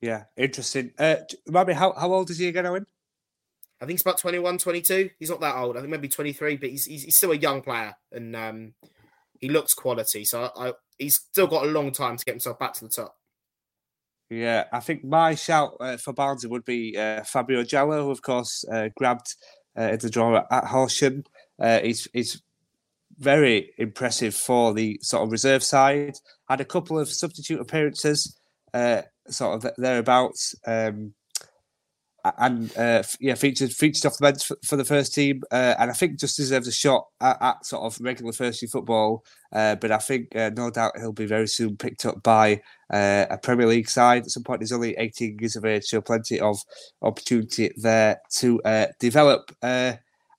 Yeah, interesting. Uh, remind me, how, how old is he again, Owen? I think he's about 21, 22. He's not that old. I think maybe 23, but he's, he's, he's still a young player and um, he looks quality. So I, I, he's still got a long time to get himself back to the top. Yeah, I think my shout uh, for Barnsley would be uh, Fabio Jalo, who of course uh, grabbed uh, the draw at Horsham. Uh, he's, he's very impressive for the sort of reserve side. Had a couple of substitute appearances, uh, sort of thereabouts. Um, and uh, yeah, featured featured off the bench for, for the first team, uh, and I think just deserves a shot at, at sort of regular first team football. Uh, but I think uh, no doubt he'll be very soon picked up by uh, a Premier League side. At some point, he's only 18 years of age, so plenty of opportunity there to uh, develop.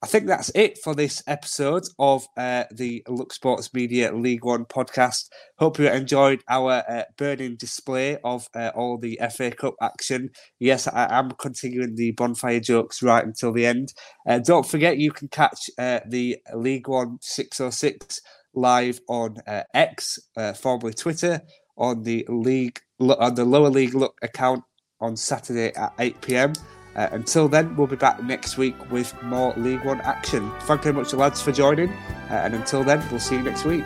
I think that's it for this episode of uh, the Look Sports Media League One podcast. Hope you enjoyed our uh, burning display of uh, all the FA Cup action. Yes, I am continuing the bonfire jokes right until the end. Uh, don't forget, you can catch uh, the League One 606 live on uh, X, formerly Twitter, on the league on the lower league look account on Saturday at 8 pm. Uh, until then, we'll be back next week with more League One action. Thank you very much, the lads, for joining. Uh, and until then, we'll see you next week.